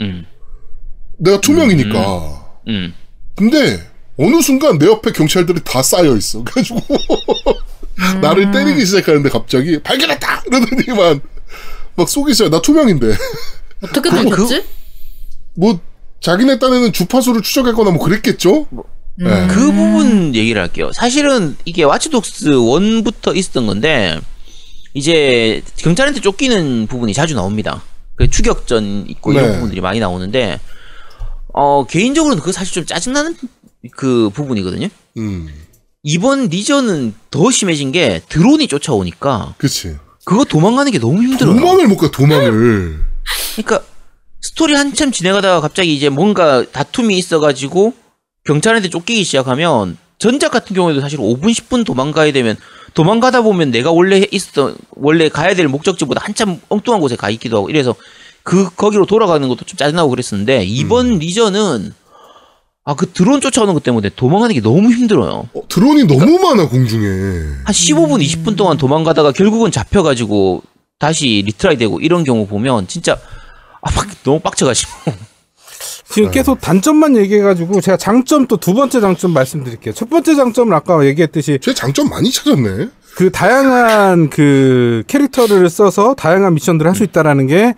음. 내가 투명이니까. 음. 근데 어느 순간 내 옆에 경찰들이 다 쌓여 있어. 그래가지고 나를 때리기 시작하는데 갑자기 발견했다 이러더니만 막 쏘기 시작. 나 투명인데 어떻게 그- 들켰지? 뭐 자기네 딴에는 주파수를 추적했거나 뭐 그랬겠죠. 네. 그 부분 얘기를 할게요. 사실은 이게 와치독스 1부터 있었던 건데 이제 경찰한테 쫓기는 부분이 자주 나옵니다. 그 추격전 있고 이런 네. 부분들이 많이 나오는데 어 개인적으로는 그거 사실 좀 짜증나는 그 부분이거든요. 음, 이번 리전은 더 심해진 게 드론이 쫓아오니까 그치. 그거 도망가는 게 너무 힘들어요. 도망을 못 가, 도망을. 그러니까 스토리 한참 진행하다가 갑자기 이제 뭔가 다툼이 있어가지고 경찰한테 쫓기기 시작하면 전작 같은 경우에도 사실 5분 10분 도망가야 되면 도망가다 보면 내가 원래 있었던 원래 가야 될 목적지보다 한참 엉뚱한 곳에 가 있기도 하고 이래서 그 거기로 돌아가는 것도 좀 짜증나고 그랬었는데 이번 리전은 아 그 드론 쫓아오는 것 때문에 도망가는 게 너무 힘들어요. 어, 드론이 너무 많아, 공중에. 한 15분 20분 동안 도망가다가 결국은 잡혀가지고 다시 retry 되고 이런 경우 보면 진짜 아 막 너무 빡쳐가지고 지금 계속 단점만 얘기해가지고 제가 장점 또 두 번째 장점 말씀드릴게요. 첫 번째 장점은 아까 얘기했듯이 제 장점 많이 찾았네. 그 다양한 그 캐릭터를 써서 다양한 미션들을 할 수 있다라는 게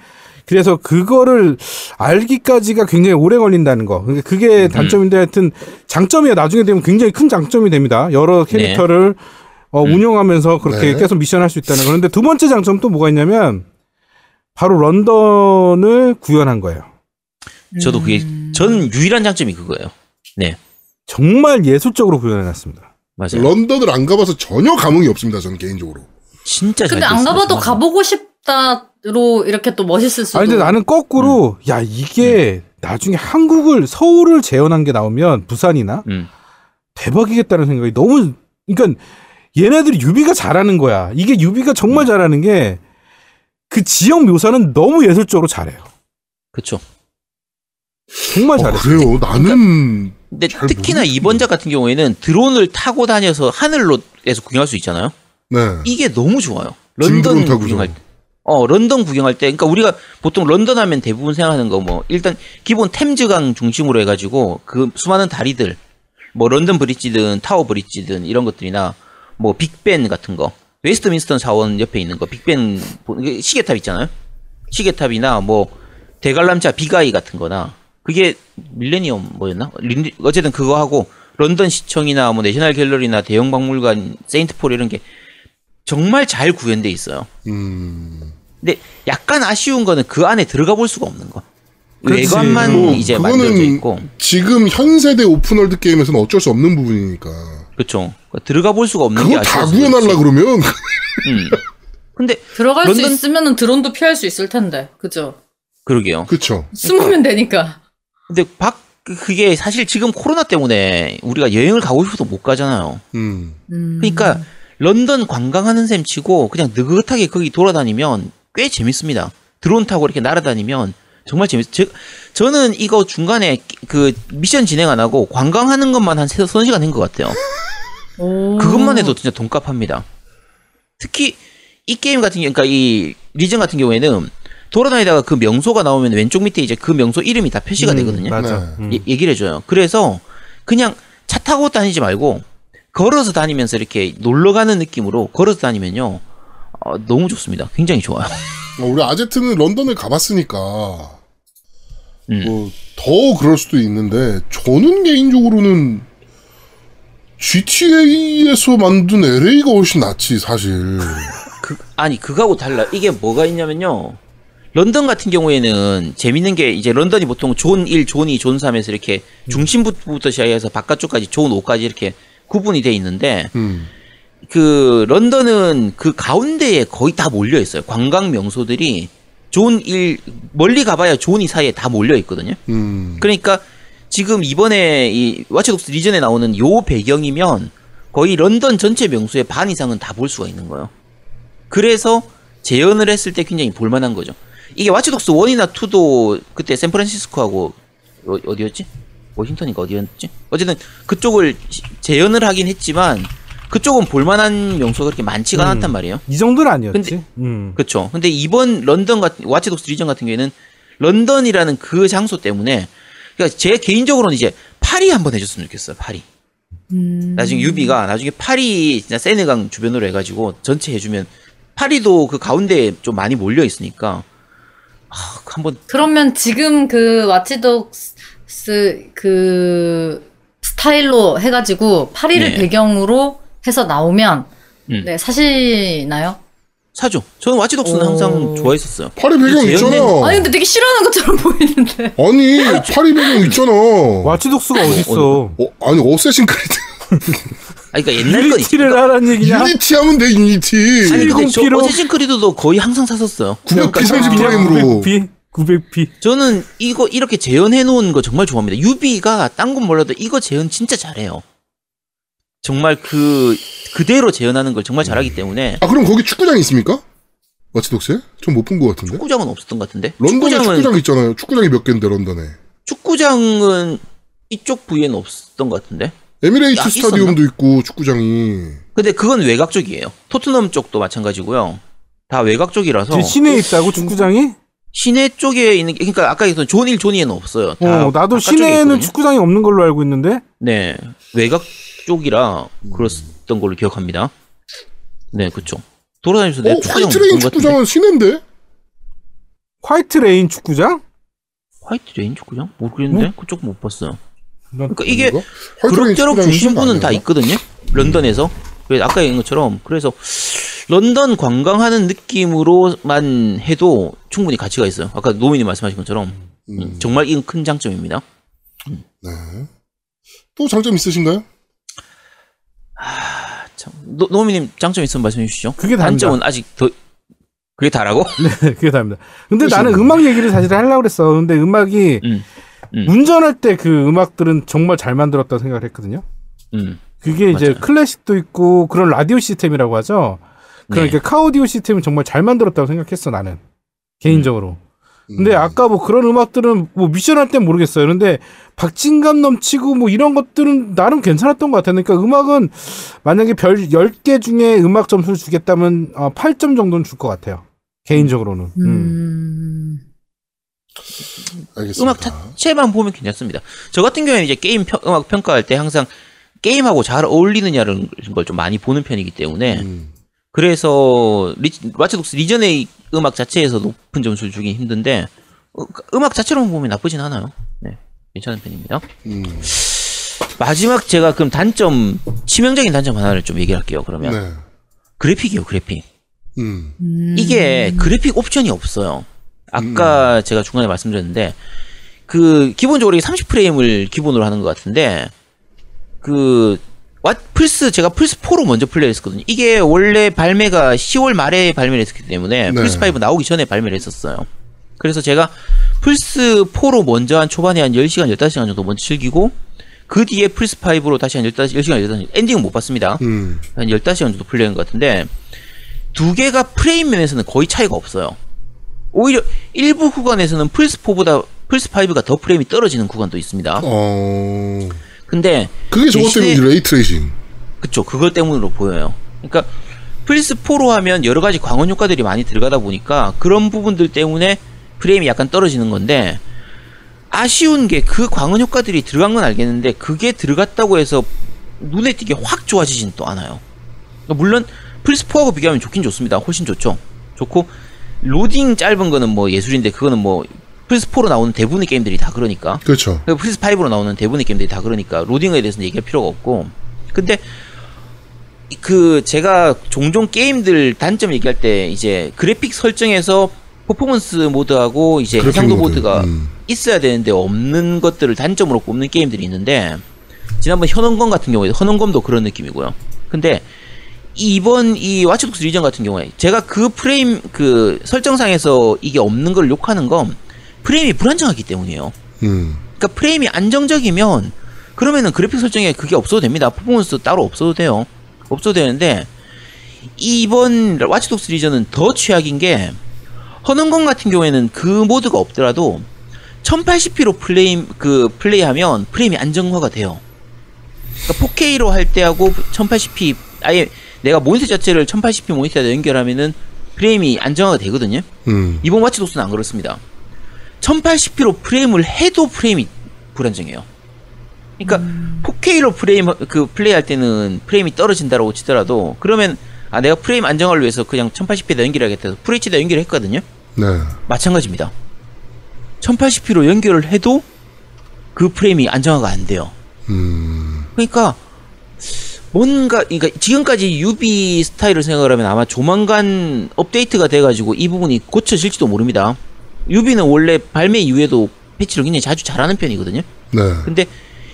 그래서 그거를 알기까지가 굉장히 오래 걸린다는 거. 그러니까 그게 단점인데 하여튼 장점이 나중에 되면 굉장히 큰 장점이 됩니다. 여러 캐릭터를 어, 운영하면서 그렇게 네. 계속 미션 할 수 있다는 거. 그런데 두 번째 장점 또 뭐가 있냐면 바로 런던을 구현한 거예요. 저도 그게 전 유일한 장점이 그거예요. 네 정말 예술적으로 구현해놨습니다. 맞아요. 런던을 안 가봐서 전혀 감흥이 없습니다, 저는 개인적으로. 진짜 잘 근데 안 가봐도. 가보고 싶다로 이렇게 또 멋있을 수도. 아니 근데 나는 거꾸로 야 이게 나중에 한국을 서울을 재현한 게 나오면 부산이나 음. 대박이겠다는 생각이 너무 그러니까 얘네들이 유비가 잘하는 거야. 이게 유비가 정말 잘하는 게 그 지역 묘사는 너무 예술적으로 잘해요. 그쵸. 정말 어, 잘했어. 그래요. 나는 근데 잘 특히나 모르겠네. 이번 작 같은 경우에는 드론을 타고 다녀서 하늘로에서 구경할 수 있잖아요. 네. 이게 너무 좋아요. 런던. 구경할 때. 어, 런던 구경할 때, 그러니까 우리가 보통 런던 하면 대부분 생각하는 거 뭐, 일단 기본 템즈강 중심으로 해가지고 그 수많은 다리들, 뭐 런던 브릿지든 타워 브릿지든 이런 것들이나 뭐 빅벤 같은 거, 웨스트민스터 사원 옆에 있는 거, 이게 시계탑 있잖아요. 시계탑이나 뭐 대관람차 비가이 같은 거나 그게 밀레니엄 뭐였나? 린- 어쨌든 그거 하고 런던 시청이나 뭐 내셔널 갤러리나 대형 박물관, 세인트폴 이런 게 정말 잘 구현돼 있어요. 음. 근데 약간 아쉬운 거는 그 안에 들어가 볼 수가 없는 거. 외관만 뭐, 이제 만들어져 있고, 지금 현 세대 open world 게임에서는 어쩔 수 없는 부분이니까. 그렇죠. 들어가 볼 수가 없는 게 그거 다 아쉬워서 그렇지. 구현하려 그러면 음. 근데 들어갈 수 런던- 있으면은 드론도 피할 수 있을 텐데. 그죠? 그러게요. 그쵸. 숨으면 되니까. 근데 박 그게 사실 지금 코로나 때문에 우리가 여행을 가고 싶어도 못 가잖아요. 음. 음. 그러니까 런던 관광하는 셈 치고 그냥 느긋하게 거기 돌아다니면 꽤 재밌습니다. 드론 타고 이렇게 날아다니면 정말 재밌. 저, 저는 이거 중간에 그 미션 진행 안 하고 관광하는 것만 한 서너 시간 된것 같아요. 오. 그것만 해도 진짜 돈값합니다. 특히 이 게임 같은 경우, 그러니까 이 리전 같은 경우에는 돌아다니다가 그 명소가 나오면 왼쪽 밑에 이제 그 명소 이름이 다 표시가 되거든요. 맞아. 네. 음. 예- 얘기를 해줘요. 그래서 그냥 차 타고 다니지 말고 걸어서 다니면서 이렇게 놀러 가는 느낌으로 걸어서 다니면요. 어, 너무 좋습니다. 굉장히 좋아요. 어, 우리 아제트는 런던을 가봤으니까 음. 뭐 더 그럴 수도 있는데 저는 개인적으로는 GTA에서 만든 LA가 훨씬 낫지 사실. 그, 아니 그거하고 달라. 이게 뭐가 있냐면요. 런던 같은 경우에는 재밌는 게 이제 런던이 보통 존 1, 존 2, 존 3에서 이렇게 중심부터 시작해서 바깥쪽까지 존 5까지 이렇게 구분이 돼 있는데 음. 그 런던은 그 가운데에 거의 다 몰려 있어요. 관광 명소들이 존 1, 멀리 가봐야 존 2 사이에 다 몰려 있거든요. 음. 그러니까 지금 이번에 이 와치독스 리전에 나오는 요 배경이면 거의 런던 전체 명소의 반 이상은 다 볼 수가 있는 거예요. 그래서 재현을 했을 때 굉장히 볼만한 거죠. 이게 와치독스 1이나 2도 그때 샌프란시스코하고 어, 어디였지? 워싱턴인가 어디였지? 어쨌든 그쪽을 시- 재현을 하긴 했지만 그쪽은 볼만한 명소가 그렇게 많지가 음. 않았단 말이에요. 이 정도는 아니었지. 근데- 음. 그렇죠. 근데 이번 런던 같은 와치독스 리전 같은 경우에는 런던이라는 그 장소 때문에 그러니까 제 개인적으로는 이제 파리 한번 해줬으면 좋겠어요. 파리. 나중에 유비가 나중에 파리 진짜 세네강 주변으로 해가지고 전체 해주면 파리도 그 가운데 좀 많이 몰려 있으니까 아, 한번 그러면 지금 그 와치독스 그 스타일로 해가지고 파리를 네. 배경으로 해서 나오면 음. 네 사시나요? 사죠. 저는 와치독스는 오. 항상 좋아했었어요. 파리 배경 있잖아. 아니 근데 되게 싫어하는 것처럼 보이는데. 아니 파리 배경 있잖아. 와치독스가 어딨어. 어, 아니 어쌔신 크리드 아, 그러니까 옛날 건 유니티를 있으니까. 하라는 얘기냐? 유니티 하면 돼 유니티. 아니 근데 저 720p 로? 어쌔신 크리드도 거의 항상 샀었어요. 900p 30프레임으로. 900p? 900p. 저는 이거 이렇게 재현해 놓은 거 정말 좋아합니다. 유비가 딴 건 몰라도 이거 재현 진짜 잘해요. 정말 그 그대로 재현하는 걸 정말 잘하기 때문에 아 그럼 거기 축구장 있습니까? 와치독스에? 전 못 본 것 같은데. 축구장은 없었던 것 같은데. 런던에 축구장은 축구장 있잖아요. 축구장이 몇 개인데 런던에. 축구장은 이쪽 부위에는 없었던 것 같은데. 에미레이츠 야, 스타디움도 있고 축구장이. 근데 그건 외곽 쪽이에요. 토트넘 쪽도 마찬가지고요. 다 외곽 쪽이라서 시내에 있다고 축구장이? 시내 쪽에 있는 게 그러니까 아까 얘기했던 zone 일 zone 이에는 없어요. 다 어, 나도 시내에는. 축구장이 없는 걸로 알고 있는데. 네 외곽 쪽이라 그랬던 걸로 기억합니다. 네 그렇죠. 돌아다니면서 내 어 축구장 화이트레인. 축구장은 시내인데? 화이트 레인 축구장? 화이트 레인 축구장? 모르겠는데 그쪽 못 봤어요. 난- 그러니까 이게? 화이트레인 그럭저럭 중심부는 시내가 다? 있거든요. 런던에서. 그래서 아까 얘기한 것처럼 그래서 런던 관광하는 느낌으로만 해도 충분히 가치가 있어요. 아까 노민이 말씀하신 것처럼 음, 정말 이건 큰 장점입니다. 네. 또 장점 있으신가요? 참, 노, 노미님 장점 있으면 말씀해 주시죠. 그게 다입니다. 단점은 아직 더 그게 다라고? 네, 그게 답니다. 근데. 나는 음악 얘기를 사실 하려고 그랬어. 근데 음악이 음, 음. 운전할 때 그 음악들은 정말 잘 만들었다고 생각을 했거든요. 음. 그게 이제 맞아요. 클래식도 있고 그런 라디오 시스템이라고 하죠. 그러니까 네. 카오디오 시스템은 정말 잘 만들었다고 생각했어 나는 개인적으로. 근데 음. 아까 뭐 그런 음악들은 뭐 미션 할 땐 모르겠어요. 근데 박진감 넘치고 뭐 이런 것들은 나름 괜찮았던 것 같아요. 그러니까 음악은 만약에 별 10개 중에 음악 점수를 주겠다면 어, 8점 정도는 줄 것 같아요. 개인적으로는. 음. 음. 알겠습니다. 음악 자체만 보면 괜찮습니다. 저 같은 경우에는 이제 게임 평- 음악 평가할 때 항상 게임하고 잘 어울리느냐는 걸 좀 많이 보는 편이기 때문에 음. 그래서 리, 와치독스 리전의 음악 자체에서 높은 점수를 주긴 힘든데 어, 음악 자체로만 보면 나쁘진 않아요. 네, 괜찮은 편입니다. 음. 마지막 제가 그럼 단점 치명적인 단점 하나를 좀 얘기할게요. 그러면 네. 그래픽이요, 그래픽. 음. 이게 그래픽 옵션이 없어요. 아까 제가 중간에 말씀드렸는데 그 기본적으로 이게 30프레임을 기본으로 하는 것 같은데 그 왓- 플스 제가 플스 4로 먼저 플레이했었거든요. 이게 원래 발매가 10월 말에 발매를 했기 때문에 네. 플스 5 나오기 전에 발매를 했었어요. 그래서 제가 플스 4로 먼저 한 초반에 한 10시간, 15시간 정도 먼저 즐기고 그 뒤에 플스 5로 다시 한 15, 10시간, 15시간 엔딩은 못 봤습니다. 음. 한 15시간 정도 플레이한 것 같은데 두 개가 프레임 면에서는 거의 차이가 없어요. 오히려 일부 구간에서는 플스 4보다 플스 5가 더 프레임이 떨어지는 구간도 있습니다. 어. 근데 그게 저것 대신에- 때문에 ray tracing. 그쵸 그것 때문으로 보여요. 그러니까 플스 4로 하면 여러 가지 광원 효과들이 많이 들어가다 보니까 그런 부분들 때문에 프레임이 약간 떨어지는 건데 아쉬운 게 그 광원 효과들이 들어간 건 알겠는데 그게 들어갔다고 해서 눈에 띄게 확 좋아지진 또 않아요. 그러니까 물론 플스 4하고 비교하면 좋긴 좋습니다. 훨씬 좋죠. 좋고 로딩 짧은 거는 뭐 예술인데 그거는 뭐 플스4로 나오는 대부분의 게임들이 다 그러니까 그렇죠. 그리고 플스5로 나오는 대부분의 게임들이 다 그러니까 로딩에 대해서는 얘기할 필요가 없고 근데 그 제가 종종 게임들 단점 얘기할 때 이제 그래픽 설정에서 퍼포먼스 모드하고 이제 해상도 모드. 모드 가 음. 있어야 되는데 없는 것들을 단점으로 꼽는 게임들이 있는데 지난번 헌원검 같은 경우에 헌원검도 그런 느낌이고요. 근데 이번 이 와치독스 리전 같은 경우에 제가 그 프레임 그 설정상에서 이게 없는 걸 욕하는 건 프레임이 불안정하기 때문이에요. 음. 그러니까 프레임이 안정적이면 그러면은 그래픽 설정에 그게 없어도 됩니다. 퍼포먼스 따로 없어도 돼요. 없어도 되는데 이번 와치독스 리전은 더 최악인 게 헌원검 같은 경우에는 그 모드가 없더라도 1080p로 플레이 그 플레이하면 프레임이 안정화가 돼요. 그러니까 4K로 할 때하고 1080p 아예 내가 모니터 자체를 1080p 모니터에다 연결하면은 프레임이 안정화가 되거든요. 음. 이번 와치독스는 안 그렇습니다. 1080p로 프레임을 해도 프레임이 불안정해요. 그러니까 4K로 프레임 그 플레이할 때는 프레임이 떨어진다라고 치더라도 그러면 아 내가 프레임 안정화를 위해서 그냥 1080p에다 연결하겠다 해서 FHD에다 연결했거든요. 네. 마찬가지입니다. 1080p로 연결을 해도 그 프레임이 안정화가 안 돼요. 음. 그러니까 뭔가 그러니까 지금까지 유비 스타일을 생각을 하면 아마 조만간 업데이트가 돼 가지고 이 부분이 고쳐질지도 모릅니다. 유비는 원래 발매 이후에도 패치를 굉장히 자주 잘하는 편이거든요. 네. 근데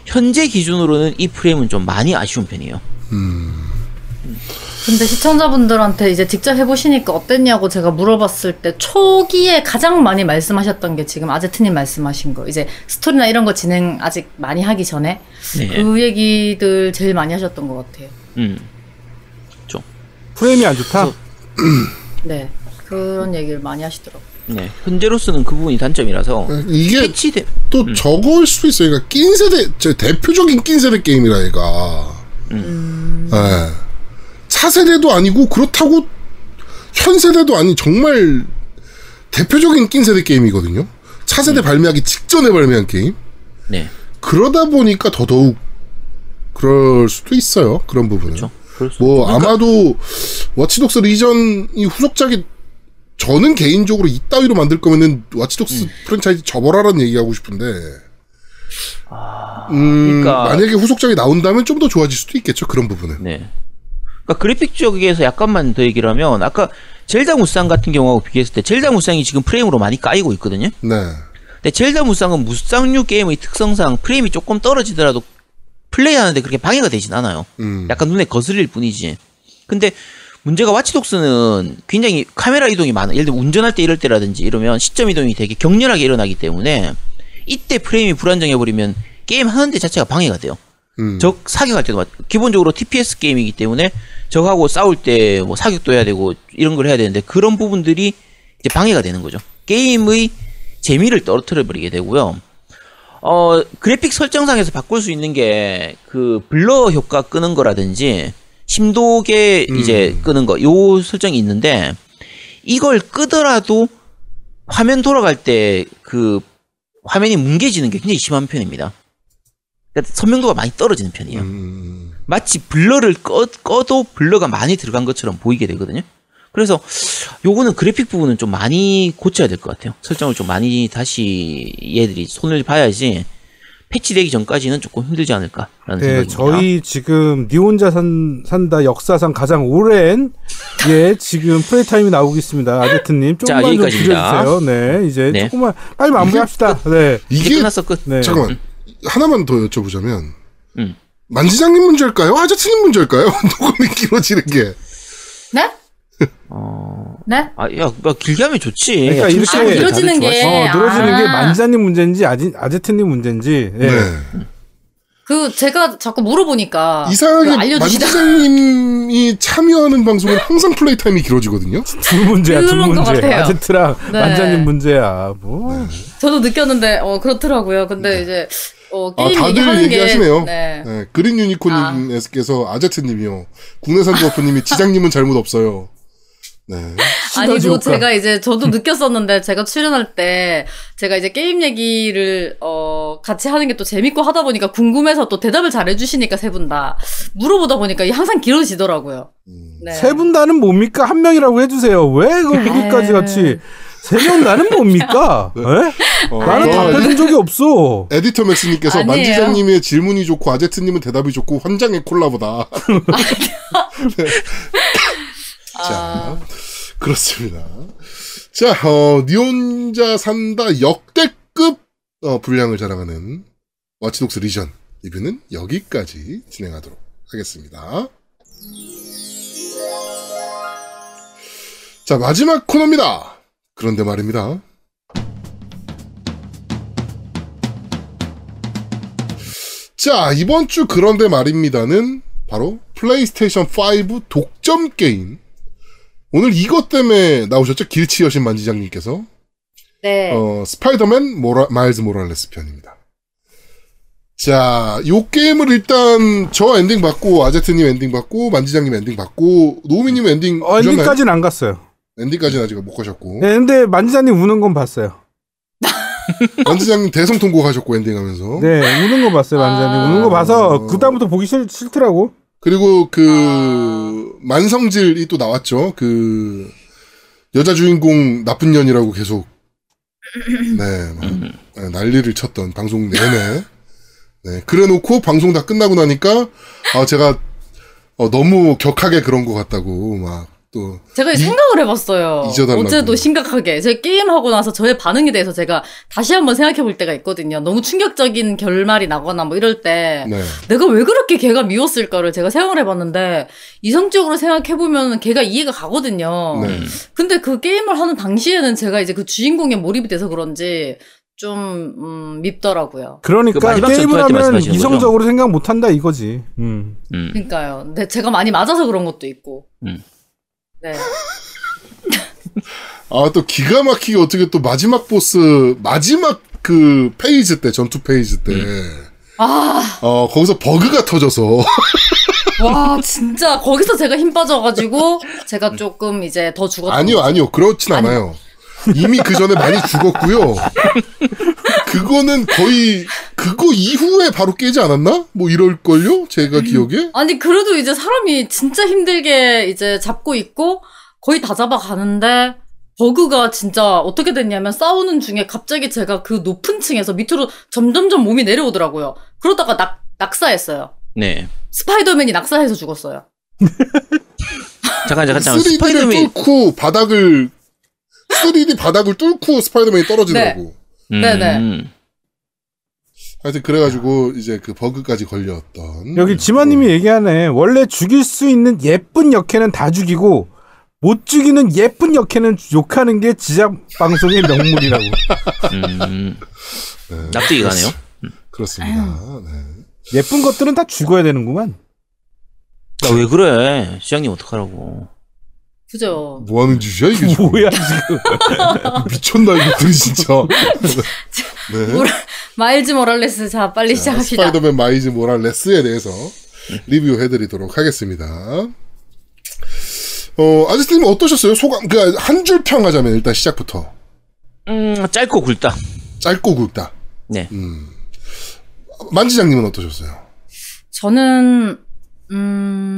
현재 기준으로는 이 프레임은 좀 많이 아쉬운 편이에요. 근데 시청자분들한테 이제 직접 해보시니까 어땠냐고 제가 물어봤을 때 초기에 가장 많이 말씀하셨던 게 지금 아제트님 말씀하신 거 이제 스토리나 이런 거 진행 아직 많이 하기 전에 네. 그 얘기들 제일 많이 하셨던 것 같아요. 음. 프레임이 안 좋다. 네 그런 얘기를 많이 하시더라고요. 네. 현재로서는 그 부분이 단점이라서 이게 패치돼. 또 저거일 수도 있어요. 그러니까 낀 세대, 저 대표적인 낀 세대 게임이라 얘가. 예. 차세대도 아니고 그렇다고 현 세대도 아닌 정말 대표적인 낀 세대 게임이거든요. 차세대 발매하기 직전에 발매한 게임. 네. 그러다 보니까 더더욱 그럴 수도 있어요. 그런 부분은. 그렇죠. 뭐 그러니까- 아마도 워치독스 리전이 후속작이 저는 개인적으로 이따위로 만들 거면은 와치독스 프랜차이즈 접어라라는 얘기하고 싶은데 음, 그러니까- 만약에 후속작이 나온다면 좀 더 좋아질 수도 있겠죠 그런 부분은 네. 그러니까 그래픽 쪽에서 약간만 더 얘기를 하면 아까 젤다 무쌍 같은 경우하고 비교했을 때 젤다 무쌍이 지금 프레임으로 많이 까이고 있거든요. 네 근데 젤다 무쌍은 무쌍류 게임의 특성상 프레임이 조금 떨어지더라도 플레이하는데 그렇게 방해가 되진 않아요. 음. 약간 눈에 거슬릴 뿐이지. 근데 문제가 와치독스는 굉장히 카메라 이동이 많아. 예를 들어 운전할 때 이럴 때라든지 이러면 시점 이동이 되게 격렬하게 일어나기 때문에 이때 프레임이 불안정해 버리면 게임 하는데 자체가 방해가 돼요. 음. 적 사격할 때도 맞- 기본적으로 TPS 게임이기 때문에 적하고 싸울 때 뭐 사격도 해야 되고 이런 걸 해야 되는데 그런 부분들이 이제 방해가 되는 거죠. 게임의 재미를 떨어뜨려 버리게 되고요. 어 그래픽 설정상에서 바꿀 수 있는 게 그 블러 효과 끄는 거라든지 심도계 이제 끄는 거 요 설정이 있는데 이걸 끄더라도 화면 돌아갈 때 그 화면이 뭉개지는 게 굉장히 심한 편입니다. 그러니까 선명도가 많이 떨어지는 편이에요. 음. 마치 블러를 꺼, 꺼도 블러가 많이 들어간 것처럼 보이게 되거든요. 그래서 요거는 그래픽 부분은 좀 많이 고쳐야 될 것 같아요. 설정을 좀 많이 다시 얘들이 손을 봐야지 패치되기 전까지는 조금 힘들지 않을까라는 네, 생각입니다. 저희 지금 니 혼자 산, 산다 역사상 가장 오랜 예 지금 프레이 타임이 나오고 있습니다. 아제트님 자, 조금만 좀 여기까지입니다. 줄여주세요. 네, 이제 네. 조금만 빨리 마무리합시다. 네, 이게 끝났어 끝. 네. 잠깐만 하나만 더 여쭤보자면 음. 만지장님 문제일까요? 아저씨님 문제일까요? 녹음이 길어지는 게 네? 어, 네? 아, 야, 뭐 길게 하면 좋지. 그러니까 야, 이렇게 게 길어지는 다들 게-. 어, 늘어지는 게 아. 만지자님 문제인지 아지, 아제트님 문제인지. 예. 네. 그 제가 자꾸 물어보니까 이상하게. 만지장님이 참여하는 방송은 항상 플레이 타임이 길어지거든요. 둘 문제야, 것 문제. 아제트랑 네. 만지자님 문제야. 뭐. 저도 느꼈는데 어 그렇더라고요. 근데 이제 어 아, 게임 다들 얘기하시네요. 게 네. 네, 그린 유니콘님께서 아 제트님이요. 국내산 두어프님이 지장님은 잘못 없어요. 네. 아니고 효과. 제가 이제 저도 느꼈었는데 제가 출연할 때 제가 이제 게임 얘기를 어 같이 하는 게 또 재밌고 하다 보니까 궁금해서 또 대답을 잘 해주시니까 세 분 다 물어보다 보니까 항상 길어지더라고요. 네. 세분 다는 뭡니까? 한 명이라고 해주세요. 왜 그렇게까지 에이. 같이. 세 명 나는 뭡니까? 예? 어, 나는 어, 답해준 적이 없어. 에디터 맥스님께서. 만지장님의 질문이 좋고 아제트님은 대답이 좋고 환장의 콜라보다. 아, 그렇습니다. 자, 어, 니 혼자 산다 역대급 어, 분량을 자랑하는 와치독스 리전 리뷰는 여기까지 진행하도록 하겠습니다. 자, 마지막 코너입니다. 그런데 말입니다. 자, 이번 주 그런데 말입니다는 바로 플레이스테이션 5 독점 게임 오늘 이것 때문에 나오셨죠? 길치 여신 만지장님께서. 네. 어, 스파이더맨 모라, 마일즈 모랄레스 편입니다. 자, 요 게임을 일단 저 엔딩 봤고 아제트님 엔딩 봤고 만지장님 엔딩 봤고 노우미님 엔딩 어? 엔딩까지는 안 갔어요. 엔딩까지는 아직 못 가셨고 네, 근데 만지자님 우는 건 봤어요. 만지장님 대성 통곡하셨고 엔딩하면서 네, 우는 거 봤어요, 만지자님. 아. 우는 거 봐서 그 다음부터 보기 싫, 싫더라고. 그리고 그 만성질이 또 나왔죠. 그 여자 주인공 나쁜 년이라고 계속 네, 막, 네, 난리를 쳤던 방송 내내. 네, 그래놓고 방송 다 끝나고 나니까 아 제가 어, 너무 격하게 그런 것 같다고 막 또 제가 생각을 해봤어요. 잊어달라고. 어제도 심각하게. 제 게임 하고 나서 저의 반응에 대해서 제가 다시 한번 생각해 볼 때가 있거든요. 너무 충격적인 결말이 나거나 뭐 이럴 때. 네. 내가 왜 그렇게 걔가 미웠을까를 제가 생각을 해봤는데, 이성적으로 생각해 보면 걔가 이해가 가거든요. 네. 근데 그 게임을 하는 당시에는 제가 이제 그 주인공에 몰입이 돼서 그런지, 좀, 음, 밉더라고요. 그 그러니까 마지막 게임을 하면 이성적으로 생각 못 한다 이거지. 음. 음. 그러니까요. 근데 제가 많이 맞아서 그런 것도 있고. 음. 네. 아 또 기가 막히게 어떻게 또 마지막 보스 마지막 그 페이지 때 전투 페이지 때 아, 어, 거기서 버그가 터져서 와, 진짜, 거기서 제가 힘 빠져가지고, 제가 조금 이제 더 죽었던 아니요, 거죠. 아니요. 그렇진 않아요. 이미 그 전에 많이 죽었고요. 그거는 거의 그거 이후에 바로 깨지 않았나? 뭐 이럴걸요? 제가 기억에? 아니, 그래도 이제 사람이 진짜 힘들게 이제 잡고 있고, 거의 다 잡아가는데, 버그가 진짜 어떻게 됐냐면 싸우는 중에 갑자기 제가 그 높은 층에서 밑으로 점점점 몸이 내려오더라고요. 그러다가 낙, 낙사했어요. 네. 스파이더맨이 낙사해서 죽었어요. 잠깐 잠깐 잠깐. 3D를 스파이더맨. 뚫고 바닥을 3D 바닥을 뚫고 스파이더맨이 떨어지더라고. 네네. 음. 하여튼 그래가지고 이제 그 버그까지 걸렸던. 여기 지마님이 얘기하네. 원래 죽일 수 있는 예쁜 역해는 다 죽이고 못 죽이는 예쁜 역해는 욕하는 게 지작 방송의 명물이라고. 음. 네, 납득이 가네요. 그렇습니다. 네. 예쁜 것들은 다 죽어야 되는구만. 야, 왜 그래? 시장님 어떡하라고. 그죠? 뭐 하는 짓이야 이게 지금? 뭐야 지금? 미쳤나 이거들이 진짜. 네. 모라- 마일즈 모랄레스, 자, 빨리 시작합시다. 스파이더맨 마일즈 모랄레스에 대해서 리뷰해드리도록 하겠습니다. 어, 아제트님 어떠셨어요? 소감, 그, 한 줄 평하자면 일단 시작부터. 음, 짧고 굵다. 짧고 굵다. 네. 만지장님은 어떠셨어요? 저는, 음,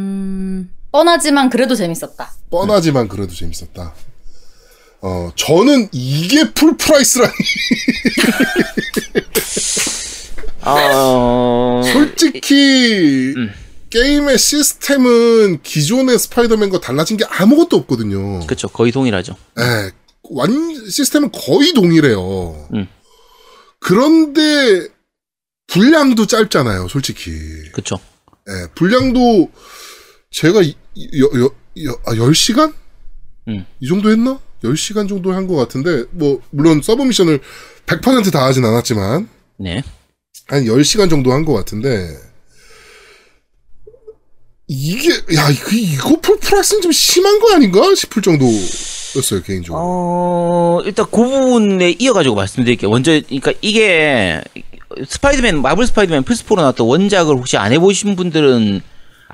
뻔하지만 그래도 재밌었다. 뻔하지만 그래도 재밌었다. 어, 저는 이게 full price라니. 어, 솔직히, 음. 게임의 시스템은 기존의 스파이더맨과 달라진 게 아무것도 없거든요. 그쵸. 거의 동일하죠. 예, 완 시스템은 거의 동일해요. 음. 그런데 분량도 짧잖아요, 솔직히. 그쵸. 예, 분량도 제가 이- 여, 여, 여, 아, 10시간? 음. 이 정도 했나? 10시간 정도 한 것 같은데, 뭐, 물론 서브 미션을 100%다 하진 않았지만, 네. 한 10시간 정도 한 것 같은데, 이게, 야, 이거, 이거 full price는 좀 심한 거 아닌가? 싶을 정도였어요, 개인적으로. 어, 일단 그 부분에 이어가지고 말씀드릴게요. 먼저, 그러니까 이게 스파이더맨, 마블 스파이더맨 플스4로 나왔던 원작을 혹시 안 해보신 분들은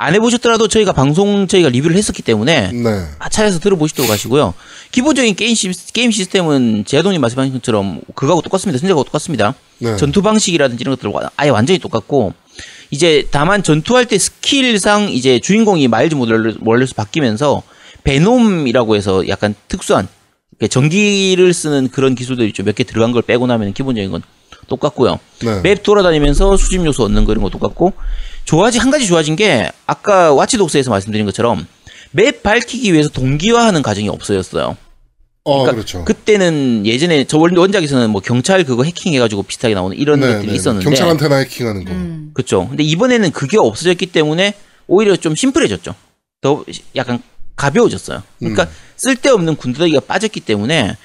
안 해보셨더라도 저희가 방송 저희가 리뷰를 했었기 때문에 네. 찾아서 들어보시도록 하시고요. 기본적인 게임, 시, 게임 시스템은 제아동님 말씀하신 것처럼 그거하고 똑같습니다. 전작하고 똑같습니다. 네. 전투 방식이라든지 이런 것들 아예 완전히 똑같고 이제 다만 전투할 때 스킬상 이제 주인공이 마일즈 모랄레스로 바뀌면서 베놈이라고 해서 약간 특수한 전기를 쓰는 그런 기술들이 좀 몇 개 들어간 걸 빼고 나면 기본적인 건 똑같고요. 네. 맵 돌아다니면서 수집 요소 얻는 거 이런 거 똑같고 좋아지 한 가지 좋아진 게 아까 와치독스에서 말씀드린 것처럼 맵 밝히기 위해서 동기화하는 과정이 없어졌어요. 어, 그러니까 그렇죠. 그때는 예전에 저 원- 원작에서는 뭐 경찰 그거 해킹해가지고 비슷하게 나오는 이런 네, 것들이 네. 있었는데 경찰한테나 해킹하는 거. 음. 그렇죠. 근데 이번에는 그게 없어졌기 때문에 오히려 좀 심플해졌죠. 더 약간 가벼워졌어요. 그러니까 음. 쓸데없는 군더더기가 빠졌기 때문에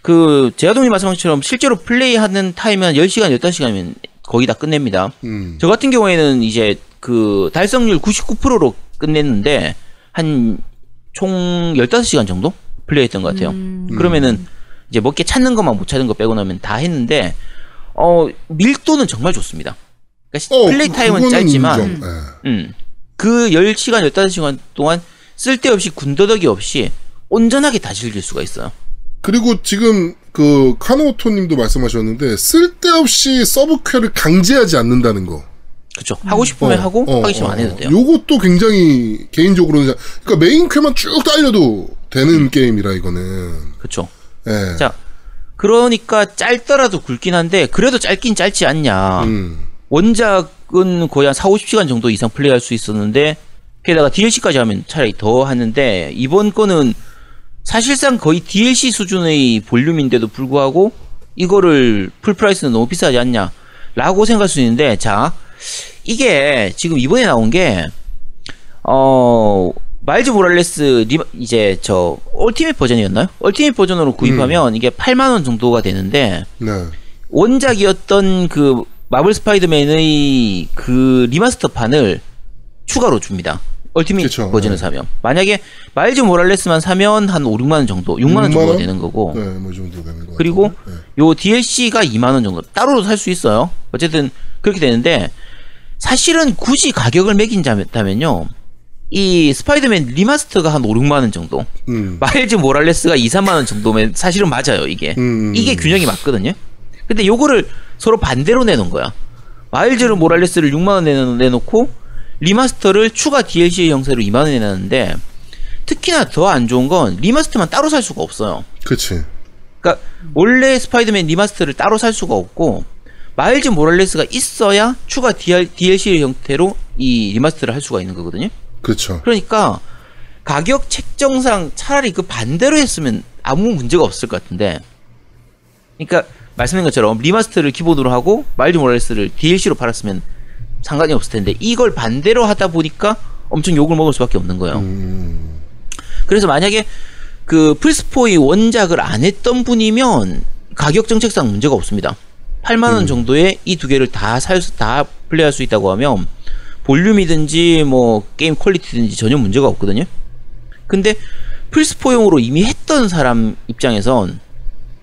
그 제아동이 말씀하신 것처럼 실제로 플레이하는 타임은 한 10시간, 15시간이면 거의 다 끝냅니다. 음. 저 같은 경우에는 이제 그 달성률 99%로 끝냈는데 한 총 15시간 정도 플레이했던 것 같아요. 그러면은 이제 먹게 찾는 것만 못 찾은 거 빼고 나면 다 했는데 어 밀도는 정말 좋습니다. 그러니까 어, 플레이 그- 타임은 그거는 짧지만 인정. 예. 음. 그 10시간, 15시간 동안 쓸데없이 군더더기 없이 온전하게 다 즐길 수가 있어요. 그리고 지금 그 카노토님도 말씀하셨는데 쓸데없이 서브 퀘를 강제하지 않는다는 거. 그쵸. 하고 싶으면 어, 하고, 어, 하기 싫으면 어, 안 해도 어. 돼요. 요것도 굉장히 개인적으로는 자- 그러니까 메인 퀘만 쭉 달려도 되는 게임이라 이거는. 그쵸. 예. 자, 그러니까 짧더라도 굵긴 한데, 그래도 짧긴 짧지 않냐. 음. 원작은 거의 한 4, 50시간 정도 이상 플레이할 수 있었는데, 게다가 DLC까지 하면 차라리 더 하는데, 이번 거는 사실상 거의 DLC 수준의 볼륨인데도 불구하고, 이거를 full price는 너무 비싸지 않냐. 라고 생각할 수 있는데, 자, 이게 지금 이번에 나온 게, 어, 마일즈 모랄레스 리, 이제 저 ultimate 버전이었나요? ultimate 버전으로 구입하면 이게 8만 원 정도가 되는데 네. 원작이었던 그 마블 스파이더맨의 그 remaster판을 추가로 줍니다. ultimate 그쵸, 버전을 네. 사면 만약에 마일즈 모랄레스만 사면 한 5, 6만 원 정도, 6만 원 6만 정도가 원? 되는 거고 네, 뭐이 정도 되는 거. 그리고. 네. 요 DLC가 2만 원 정도 따로도 살 수 있어요. 어쨌든 그렇게 되는데 사실은 굳이 가격을 매긴다면요. 이 스파이더맨 remaster가 한 5, 6만 원 정도. 음. 마일즈 모랄레스가 2, 3만 원 정도면 사실은 맞아요, 이게. 음. 이게 균형이 맞거든요. 근데 요거를 서로 반대로 내놓은 거야. 마일즈 모랄레스를 6만 원 내놓- 내놓고 remaster를 추가 DLC 형태로 2만 원 내놨는데 특히나 더 안 좋은 건 remaster만 따로 살 수가 없어요. 그치. 그러니까 원래 스파이더맨 remaster를 따로 살 수가 없고 마일즈 모랄레스가 있어야 추가 DLC 형태로 이 remaster를 할 수가 있는 거거든요. 그쵸. 그러니까 가격 책정상 차라리 그 반대로 했으면 아무 문제가 없을 것 같은데. 그러니까 말씀드린 것처럼 remaster를 기본으로 하고 마일즈 모랄레스를 DLC로 팔았으면 상관이 없을 텐데 이걸 반대로 하다 보니까 엄청 욕을 먹을 수밖에 없는 거예요. 음. 그래서 만약에 그 플스포의 원작을 안 했던 분이면 가격 정책상 문제가 없습니다. 8만 원 정도에 이 두 개를 다살 수, 다 플레이할 수 있다고 하면 볼륨이든지 뭐 게임 quality든지 전혀 문제가 없거든요. 근데 플스4용으로 이미 했던 사람 입장에선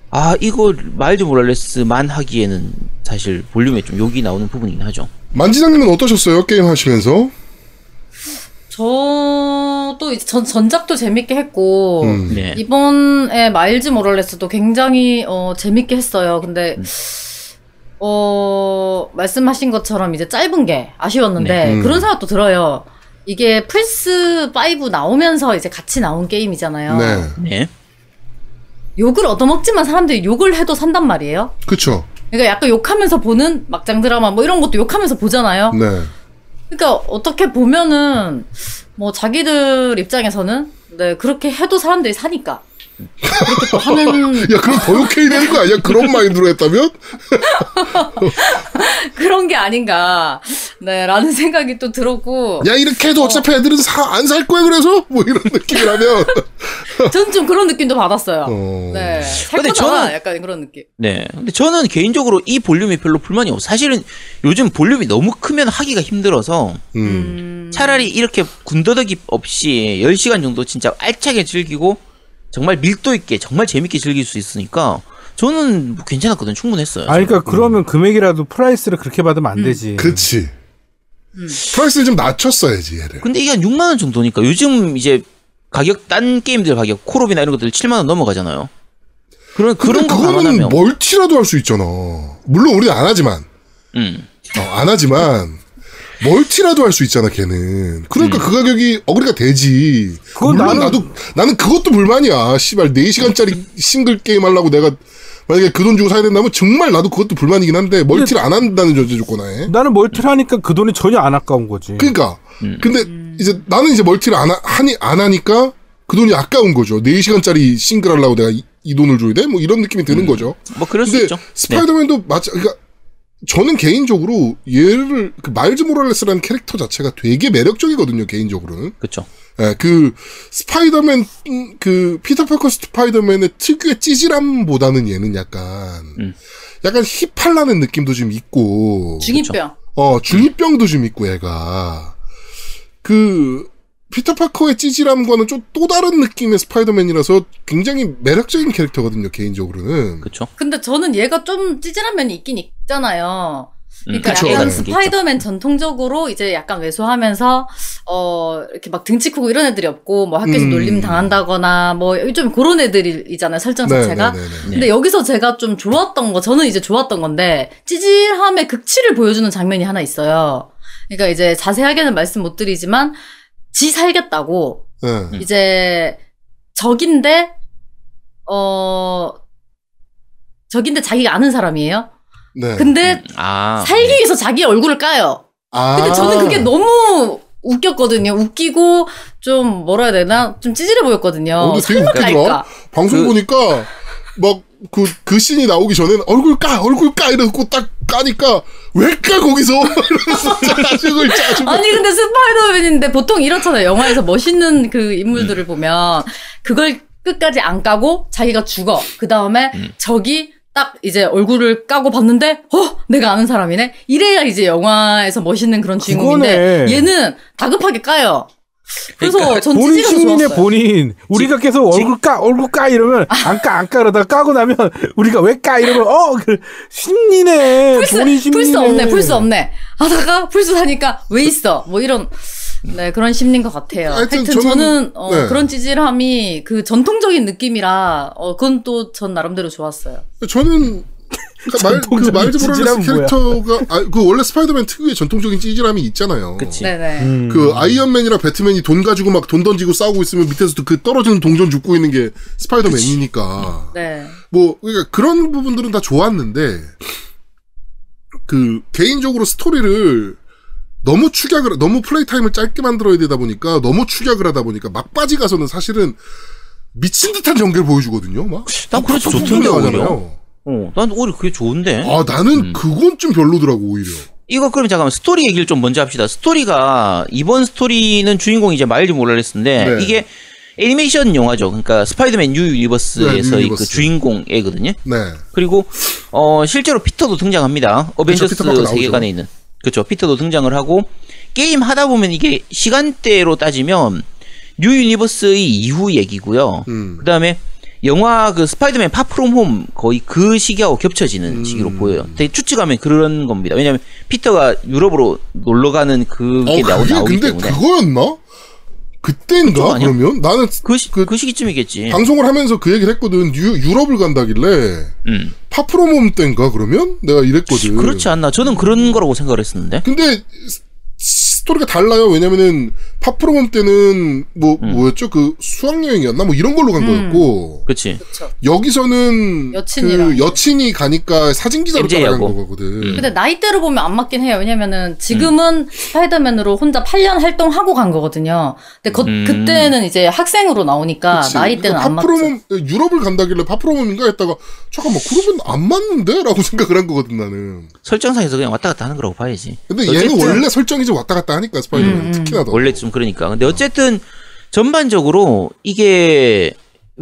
아 이거 마일즈 모랄레스만 하기에는 사실 볼륨에 좀 욕이 나오는 부분이긴 하죠. 만지장님은 어떠셨어요? 게임 하시면서? 저도 이제 전 전작도 재밌게 했고 음. 네. 이번에 마일즈 모럴레스도 굉장히 어, 재밌게 했어요. 근데 어 말씀하신 것처럼 이제 짧은 게 아쉬웠는데 네. 음. 그런 생각도 들어요. 이게 플스 5 나오면서 이제 같이 나온 게임이잖아요. 네. 네. 욕을 얻어먹지만 사람들이 욕을 해도 산단 말이에요. 그쵸. 그러니까 약간 욕하면서 보는 막장 드라마 뭐 이런 것도 욕하면서 보잖아요. 네. 그러니까 어떻게 보면은 뭐 자기들 입장에서는 네 그렇게 해도 사람들이 사니까 그렇게 또 하는 야, 그럼 더 욕해야 되는 거 아니야? 그런 마인드로 했다면? 그런 게 아닌가 네라는 생각이 또 들었고 야, 이렇게 해도 어 차피 애들은 안 살 거야, 그래서? 뭐 이런 느낌이라면. 전 좀 그런 느낌도 받았어요. 어. 네, 살 근데 거잖아 저는- 약간 그런 느낌. 네. 근데 저는 개인적으로 이 볼륨이 별로 불만이 없어요. 사실은 요즘 볼륨이 너무 크면 하기가 힘들어서 음. 차라리 이렇게 군더더기 없이 10시간 정도 진짜 알차게 즐기고 정말 밀도 있게 정말 재밌게 즐길 수 있으니까 저는 뭐 괜찮았거든요. 충분했어요. 아니, 그러니까 그러면 금액이라도 price를 그렇게 받으면 안 되지. 그치. price를 좀 낮췄어야지, 얘를. 근데 이게 한 6만 원 정도니까 요즘 이제 가격 딴 게임들 가격 콜옵이나 이런 것들 7만 원 넘어가잖아요. 그런 그런 거 그거는 뭐 감안하면 멀티라도 할 수 있잖아. 물론 우리는 안 하지만. 음. 어, 안 하지만. 멀티라도 할 수 있잖아, 걔는. 그러니까 그 가격이 agree가 되지. 그건 물론 나는- 나도, 나는 그것도 불만이야. 씨발, 4 시간짜리 싱글 게임 하려고 내가 만약에 그 돈 주고 사야 된다면 정말 나도 그것도 불만이긴 한데, 멀티를 안 한다는 전제 조건하에. 나는 멀티를 하니까 그 돈이 전혀 안 아까운 거지. 그러니까. 음. 근데 이제 나는 이제 멀티를 안, 하, 하니, 안 하니까 그 돈이 아까운 거죠. 4 시간짜리 싱글 하려고 내가 이, 이 돈을 줘야 돼? 뭐 이런 느낌이 드는 거죠. 뭐 그럴 수 근데 있죠. 네. 스파이더맨도 마찬 그러니까 저는 개인적으로 얘를 그 마일즈 모랄레스라는 캐릭터 자체가 되게 매력적이거든요. 개인적으로는. 그렇죠. 예, 그 스파이더맨 음, 그 피터 파커 스파이더맨의 특유의 찌질함보다는 얘는 약간 음. 약간 힙할라는 느낌도 좀 있고 중2병. 어 중2병도 좀 있고 얘가 그 피터 파커의 찌질함과는 좀 또 다른 느낌의 스파이더맨이라서 굉장히 매력적인 캐릭터거든요, 개인적으로는. 그쵸. 근데 저는 얘가 좀 찌질한 면이 있긴 있 잖아요. 그러니까 그쵸. 약간 네. 스파이더맨 전통적으로 이제 약간 왜소하면서 어 이렇게 막 등치 크고 이런 애들이 없고 뭐 학교에서 음. 놀림 당한다거나 뭐 좀 그런 애들이잖아요 설정 네, 자체가. 네, 네, 네. 근데 여기서 제가 좀 좋았던 거 저는 이제 좋았던 건데 찌질함의 극치를 보여주는 장면이 하나 있어요. 그러니까 이제 자세하게는 말씀 못 드리지만 지 살겠다고 네. 이제 적인데 어 적인데 자기가 아는 사람이에요. 네. 근데 아. 살기 위해서 자기 얼굴을 까요. 아. 근데 저는 그게 너무 웃겼거든요. 웃기고 좀 뭐라 해야 되나 좀 찌질해 보였거든요. 어, 설마 웃기더라. 깔까? 방송 그- 보니까 막 그 그 씬이 나오기 전에는 얼굴 까 얼굴 까 이러고 딱 까니까 왜 까 거기서 이러면서 짜증을 짜증을 아니 근데 스파이더맨인데 보통 이렇잖아요. 영화에서 멋있는 그 인물들을 보면 그걸 끝까지 안 까고 자기가 죽어. 그 다음에 적이 딱 이제 얼굴을 까고 봤는데 어 내가 아는 사람이네. 이래야 이제 영화에서 멋있는 그런 주인공인데 그거네. 얘는 다급하게 까요. 그래서 그러니까 전 본인 찌질해서 신인의 좋았어요. 본인 우리가 계속 얼굴 까 얼굴 까 이러면 안 까 안까 그러다 가 까고 나면 우리가 왜 까 이러면 어그 신이네 플스, 본인 신이네 플스 없네, 플스 없네. 하다가 플스 사니까 왜 있어? 뭐 이런, 네, 그런 심리인 것 같아요. 하여튼 하여튼, 저는- 저는, 어, 네. 그런 찌질함이 그 전통적인 느낌이라, 어, 그건 또 전 나름대로 좋았어요. 저는 그러니까 말, 그 마일즈 모랄레스? 캐릭터가 아, 그 원래 스파이더맨 특유의 전통적인 찌질함이 있잖아요. 그치. 네네. 음. 그 아이언맨이랑 배트맨이 돈 가지고 막 돈 던지고 싸우고 있으면 밑에서 그 떨어지는 동전 줍고 있는 게 스파이더맨이니까. 네. 뭐 그러니까 그런 부분들은 다 좋았는데 그 개인적으로 스토리를 너무 축약을 너무 플레이 타임을 짧게 만들어야 되다 보니까 너무 축약을 하다 보니까 막바지 가서는 사실은 미친 듯한 전개를 보여주거든요. 막. 난 그래서 좋던데, 나가잖아요. 어, 난 오히려 그게 좋은데. 아 나는 그건 좀 별로더라고 오히려. 이거 그럼 잠깐만 스토리 얘기를 좀 먼저 합시다. 스토리가 이번 스토리는 주인공이 이제 마일즈 모랄레스인데 네. 이게 애니메이션 영화죠. 그러니까 스파이더맨 뉴 네, 유니버스에서 뉴 그. 주인공 애거든요. 네. 그리고 어 실제로 피터도 등장합니다. 어벤져스 피터 파커 나오죠. 세계관에 있는 그렇죠. 피터도 등장을 하고 게임 하다 보면 이게 시간대로 따지면 뉴 유니버스의 이후 얘기고요. 음. 그다음에 영화 그 스파이더맨 파 프롬 홈 거의 그 시기하고 겹쳐지는 음. 시기로 보여요. 되게 추측하면 그런 겁니다. 왜냐하면 피터가 유럽으로 놀러 가는 그게 어 나오, 나오기 근데 때문에 그거였나? 그때인가? 그러면 나는 그, 시, 그- 그 시기쯤이겠지. 방송을 하면서 그 얘기를 했거든. 유, 유럽을 간다길래 음. 파 프롬 홈 때인가 그러면 내가 이랬거든. 그렇지 않나? 저는 그런 거라고 생각을 했었는데. 근데 스- 스토리가 달라요. 왜냐면은 파 프롬 홈 때는 뭐 음. 뭐였죠? 그 수학 여행이었나? 뭐 이런 걸로 간 음. 거였고 그렇지. 여기서는 여친이랑. 그 여친이 가니까 사진 기자로 따라간. 거거든. 음. 근데 나이대로 보면 안 맞긴 해요. 왜냐면은 지금은 스파이더맨으로 혼자 8년 활동하고 간 거거든요. 근데 거- 음. 그때는 이제 학생으로 나오니까 그치. 나이대는 그러니까 안 맞죠. 파 프롬 홈 유럽을 간다길래 파 프롬 홈인가 했다가 잠깐만 그러면 안 맞는데라고 생각을 한 거거든 나는. 설정상에서 그냥 왔다 갔다 하는 거라고 봐야지. 근데 얘는 원래 설정이 좀 왔다 갔다 하니까 스파이더맨 음, 음. 특히나 더. 원래 좀 그러니까. 근데 어쨌든 전반적으로 이게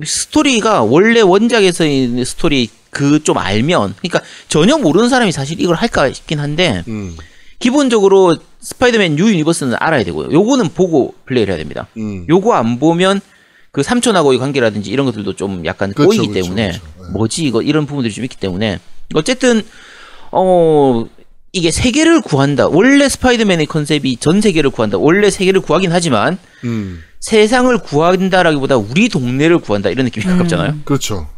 스토리가 원래 원작에서 있는 스토리 그 좀 알면 그러니까 전혀 모르는 사람이 사실 이걸 할까 싶긴 한데 음, 기본적으로 스파이더맨 뉴 유니버스는 알아야 되고요. 요거는 보고 플레이를 해야 됩니다. 음. 요거 안 보면 그 삼촌하고의 관계라든지 이런 것들도 좀 약간 그렇죠, 꼬이기 그렇죠, 때문에 그렇죠. 네. 뭐지 이거 이런 부분들이 좀 있기 때문에 어쨌든 어 이게 세계를 구한다. 원래 스파이더맨의 컨셉이 전 세계를 구한다. 원래 세계를 구하긴 하지만 음, 세상을 구한다라기보다 우리 동네를 구한다 이런 느낌이 가깝잖아요. 그렇죠.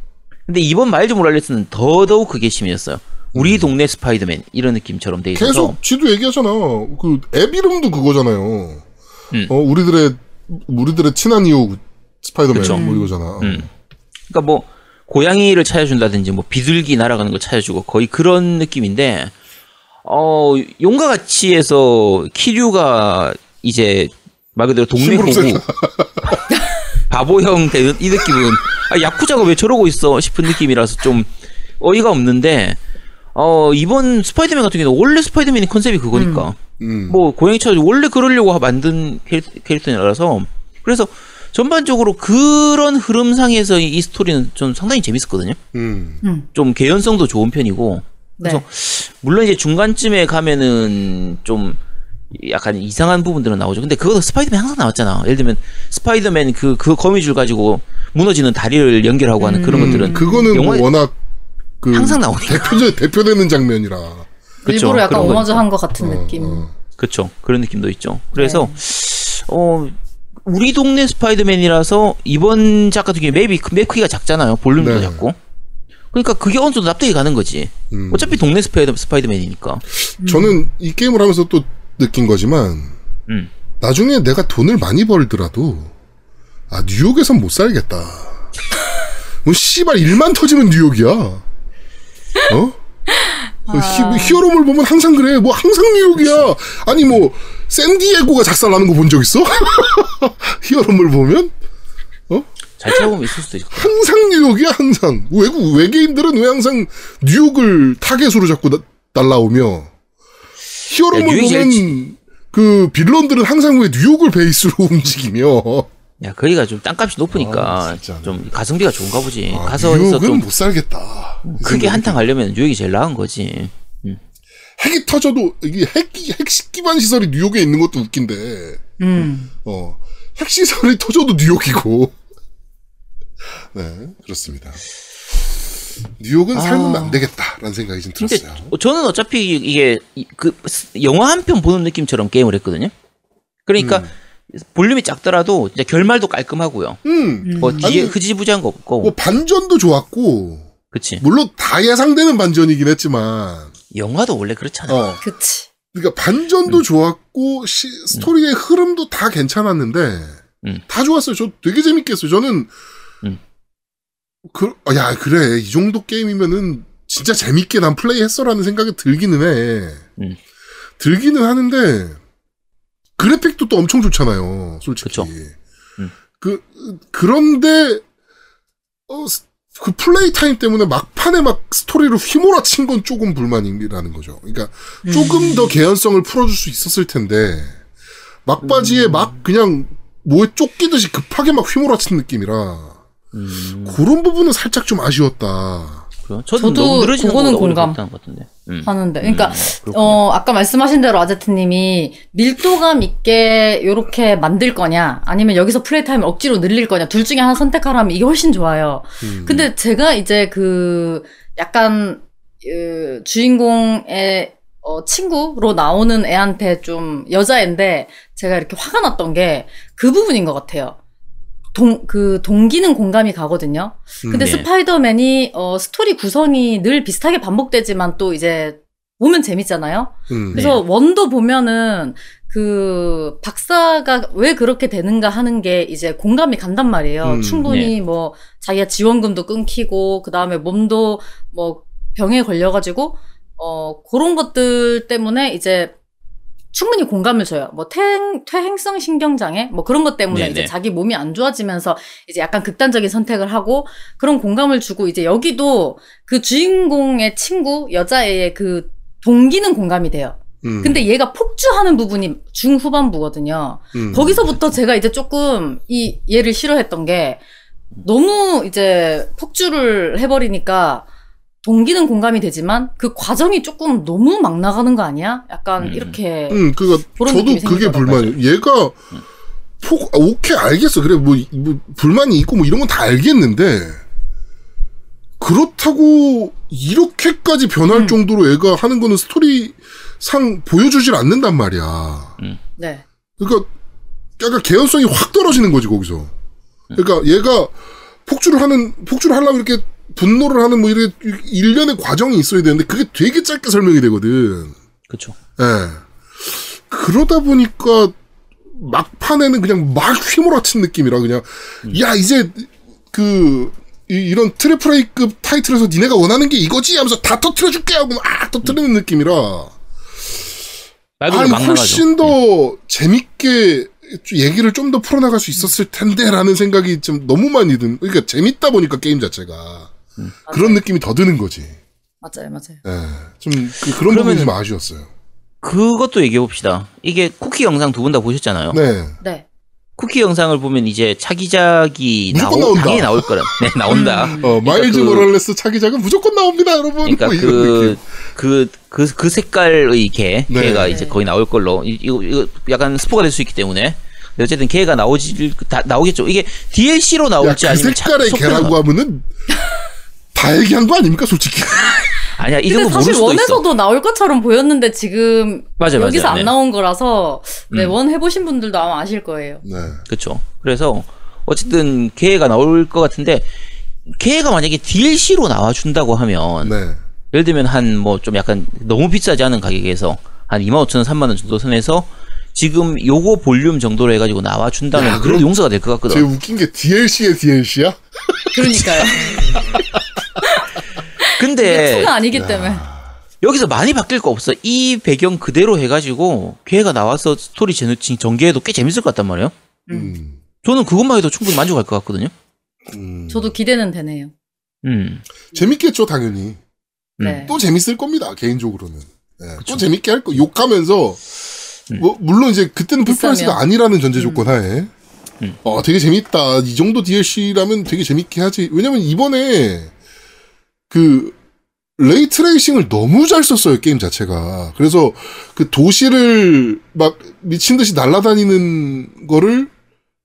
근데 이번 마일즈 모랄레스는 더더욱 그게 심해졌어요. 우리 동네 스파이더맨 이런 느낌처럼 돼 있어서 음. 계속 지도 얘기하잖아. 그 앱 이름도 그거잖아요. 음. 어 우리들의 우리들의 친한 이웃 스파이더맨 그쵸. 뭐 이거잖아. 음. 그러니까 뭐 고양이를 찾아준다든지 뭐 비둘기 날아가는 거 찾아주고 거의 그런 느낌인데 어 용과 같이에서 키류가 이제 말 그대로 동네 호구 바보형 되는 이 느낌은 아, 야쿠자가 왜 저러고 있어 싶은 느낌이라서 좀 어이가 없는데 어 이번 스파이더맨 같은 경우는 원래 스파이더맨이 컨셉이 그거니까 음. 뭐 고양이 찾아주고 원래 그러려고 만든 캐릭- 캐릭터 라서 그래서 전반적으로 그런 흐름상에서 이, 이 스토리는 좀 상당히 재밌었거든요. 음. 좀 개연성도 좋은 편이고 네. 그래서 물론 이제 중간쯤에 가면은 좀 약간 이상한 부분들은 나오죠. 근데 그것도 스파이더맨 항상 나왔잖아. 예를 들면 스파이더맨 그 그 거미줄 가지고 무너지는 다리를 연결하고 하는 그런 것들은 그거는 뭐 영화에 워낙 그 항상 나오니까. 대표 대표되는 장면이라. 그쵸, 일부러 약간 그런 거 오마주 있죠. 한것 같은 느낌. 어. 그렇죠. 그런 느낌도 있죠. 그래서 어 우리 동네 스파이더맨이라서 이번 작가 중에 맵이 크- 맵 크기가 작잖아요. 볼륨도 네. 작고. 그러니까 그게 어느 정도 납득이 가는 거지. 음. 어차피 동네 스파이더 스파이더맨이니까. 저는 이 게임을 하면서 또 느낀 거지만 음. 나중에 내가 돈을 많이 벌더라도 아 뉴욕에선 못 살겠다. 뭐 씨발 일만 터지면 뉴욕이야. 어? 그 히, 히어로물 보면 항상 그래. 뭐 항상 뉴욕이야. 아니 뭐 샌디에고가 작살나는 거 본 적 있어? 히어로물 보면 잘 찾아보면 있을 수도 있고. 항상 뉴욕이야 항상. 외국 외계인들은 왜 항상 뉴욕을 타겟으로 자꾸 나- 날라오며 히어로물 야, 뉴욕이 제일 보면 그 빌런들은 항상 왜 뉴욕을 베이스로 움직이며 야, 거기가 좀 땅값이 높으니까 아, 진짜. 좀 가성비가 좋은가 보지. 아, 가서 뉴욕은 좀못 살겠다. 이 크게 한탕 하려면 뉴욕이 제일 나은 거지. 핵이 터져도 이게 핵 핵 기반 시설이 뉴욕에 있는 것도 웃긴데 음. 어. 핵 시설이 터져도 뉴욕이고. 네, 그렇습니다. 뉴욕은 살면 안 되겠다라는 생각이 좀 들었어요. 저는 어차피 이게 이- 그 스- 영화 한 편 보는 느낌처럼 게임을 했거든요. 그러니까 볼륨이 작더라도 이제 결말도 깔끔하고요. 음. 뭐 뒤에 아니, 흐지부지한 거 없고. 뭐 반전도 좋았고 그치. 물론 다 예상되는 반전이긴 했지만 영화도 원래 그렇잖아. 어 그치. 그러니까 반전도 좋았고 시, 스토리의 흐름도 다 괜찮았는데 음. 다 좋았어요. 저 되게 재밌게 했어요. 저는 음. 그, 어, 야 그래 이 정도 게임이면은 진짜 재밌게 난 플레이 했어라는 생각이 들기는 해. 음. 들기는 하는데 그래픽도 또 엄청 좋잖아요. 솔직히. 그쵸. 음. 그 그런데 어, 스- 그 플레이 타임 때문에 막판에 막 스토리를 휘몰아친 건 조금 불만이라는 거죠. 그러니까 조금 더 개연성을 풀어줄 수 있었을 텐데 막바지에 막 그냥 뭐에 쫓기듯이 급하게 막 휘몰아친 느낌이라 음, 그런 부분은 살짝 좀 아쉬웠다. 그래요? 저도, 저도 그거는 공감. 음. 하는데. 그러니까, 그렇군요. 어, 아까 말씀하신 대로 아제트님이 밀도감 있게 요렇게 만들 거냐, 아니면 여기서 플레이 타임을 억지로 늘릴 거냐, 둘 중에 하나 선택하라면 이게 훨씬 좋아요. 음. 근데 제가 이제 그, 약간, 그 주인공의 어, 친구로 나오는 애한테 좀 여자애인데 제가 이렇게 화가 났던 게 그 부분인 것 같아요. 동, 그 동기는 공감이 가거든요. 근데 네. 스파이더맨이 어, 스토리 구성이 늘 비슷하게 반복되지만 또 이제 보면 재밌잖아요. 음. 그래서 원도 보면은 그 박사가 왜 그렇게 되는가 하는 게 이제 공감이 간단 말이에요. 음, 충분히 뭐 자기가 지원금도 끊기고 그 다음에 몸도 뭐 병에 걸려가지고 어 그런 것들 때문에 이제 충분히 공감을 줘요. 뭐 퇴행, 퇴행성 신경장애 뭐 그런 것 때문에 네네. 이제 자기 몸이 안 좋아지면서 이제 약간 극단적인 선택을 하고 그런 공감을 주고 이제 여기도 그 주인공의 친구 여자애의 그 동기는 공감이 돼요. 음. 근데 얘가 폭주하는 부분이 중후반부거든요. 음. 거기서부터 제가 이제 조금 이 얘를 싫어했던 게 너무 이제 폭주를 해버리니까 동기는 공감이 되지만 그 과정이 조금 너무 막 나가는 거 아니야? 약간 음. 이렇게 음, 그니까 그런 저도 그게. 불만이에요. 얘가 폭 아, 오케이 알겠어. 그래 뭐, 뭐 불만이 있고 뭐 이런 건 다 알겠는데 그렇다고 이렇게까지 변할 음. 정도로 얘가 하는 거는 스토리상 보여주질 않는단 말이야. 네. 그러니까 약간 개연성이 확 떨어지는 거지 거기서. 그러니까 얘가 폭주를 하는 폭주를 하려면 이렇게 분노를 하는 뭐 이렇게 일련의 과정이 있어야 되는데 그게 되게 짧게 설명이 되거든. 그쵸. 예. 그러다 보니까 막판에는 그냥 막 휘몰아친 느낌이라 그냥 야 이제 그 이, 런 트리플 A급 타이틀에서 니네가 원하는 게 이거지 하면서 다 터트려 줄게 하고 막 터트리는 느낌이라 말도 아니. 훨씬 더 재밌게 얘기를 좀 더 풀어나갈 수 있었을 텐데라는 생각이 좀 너무 많이 든 그러니까 재밌다 보니까 게임 자체가 그런 느낌이 더 드는 거지. 맞아요, 맞아요. 예. 좀 그, 런 부분이 좀 아쉬웠어요. 그것도 얘기해 봅시다. 이게 쿠키 영상 두 분 다 보셨잖아요. 네. 네. 쿠키 영상을 보면 이제 차기작이 나오, 나온다. 당연히 나올 거라. 네, 나온다. 어, 마일즈 그- 모랄레스 차기작은 무조건 나옵니다, 여러분. 그러니까 뭐 이런 그 느낌. 그, 그, 그 색깔의 개, 네. 개가 이제 거의 나올 걸로, 이- 이거, 이거 약간 스포가 될 수 있기 때문에. 어쨌든 개가 나오지, 다, 나오겠죠. 이게 DLC로 야, 나올지 그 아니면 색깔의 차- 개라고 하면은 다 얘기한 거 아닙니까, 솔직히? 아니야, 이 정도 모를 사실 수도 있어. 원에서도 나올 것처럼 보였는데 지금 맞아요, 여기서 맞아요. 안 네. 나온 거라서 네, 음. 원 해보신 분들도 아마 아실 거예요. 네. 그렇죠. 그래서 어쨌든 개가 나올 것 같은데 걔가 만약에 DLC로 나와준다고 하면 네. 예를 들면 한 뭐 좀 약간 너무 비싸지 않은 가격에서 한 25,000원, 3만 원 정도 선에서 지금 요거 볼륨 정도로 해가지고 나와준다면 야, 그래도 용서가 될것 제일 같거든. 웃긴 게 DLC의 DLC야? 그러니까요. 근데 two가 아니기 때문에. 여기서 많이 바뀔 거 없어. 이 배경 그대로 해가지고 걔가 나와서 스토리 전- 전개해도 꽤 재밌을 것 같단 말이에요. 음. 저는 그것만 해도 충분히 만족할 것 같거든요. 음. 저도 기대는 되네요. 음. 재밌겠죠, 당연히. 네. 또 재밌을 겁니다, 개인적으로는. 네, 또 재밌게 할 거, 욕하면서, 음. 뭐, 물론 이제 그때는 full price가. 아니라는 전제 조건 하에, 음. 어, 되게 재밌다. 이 정도 DLC라면 되게 재밌게 하지. 왜냐면 이번에, 그, ray tracing을 너무 잘 썼어요, 게임 자체가. 그래서 그 도시를 막 미친 듯이 날아다니는 거를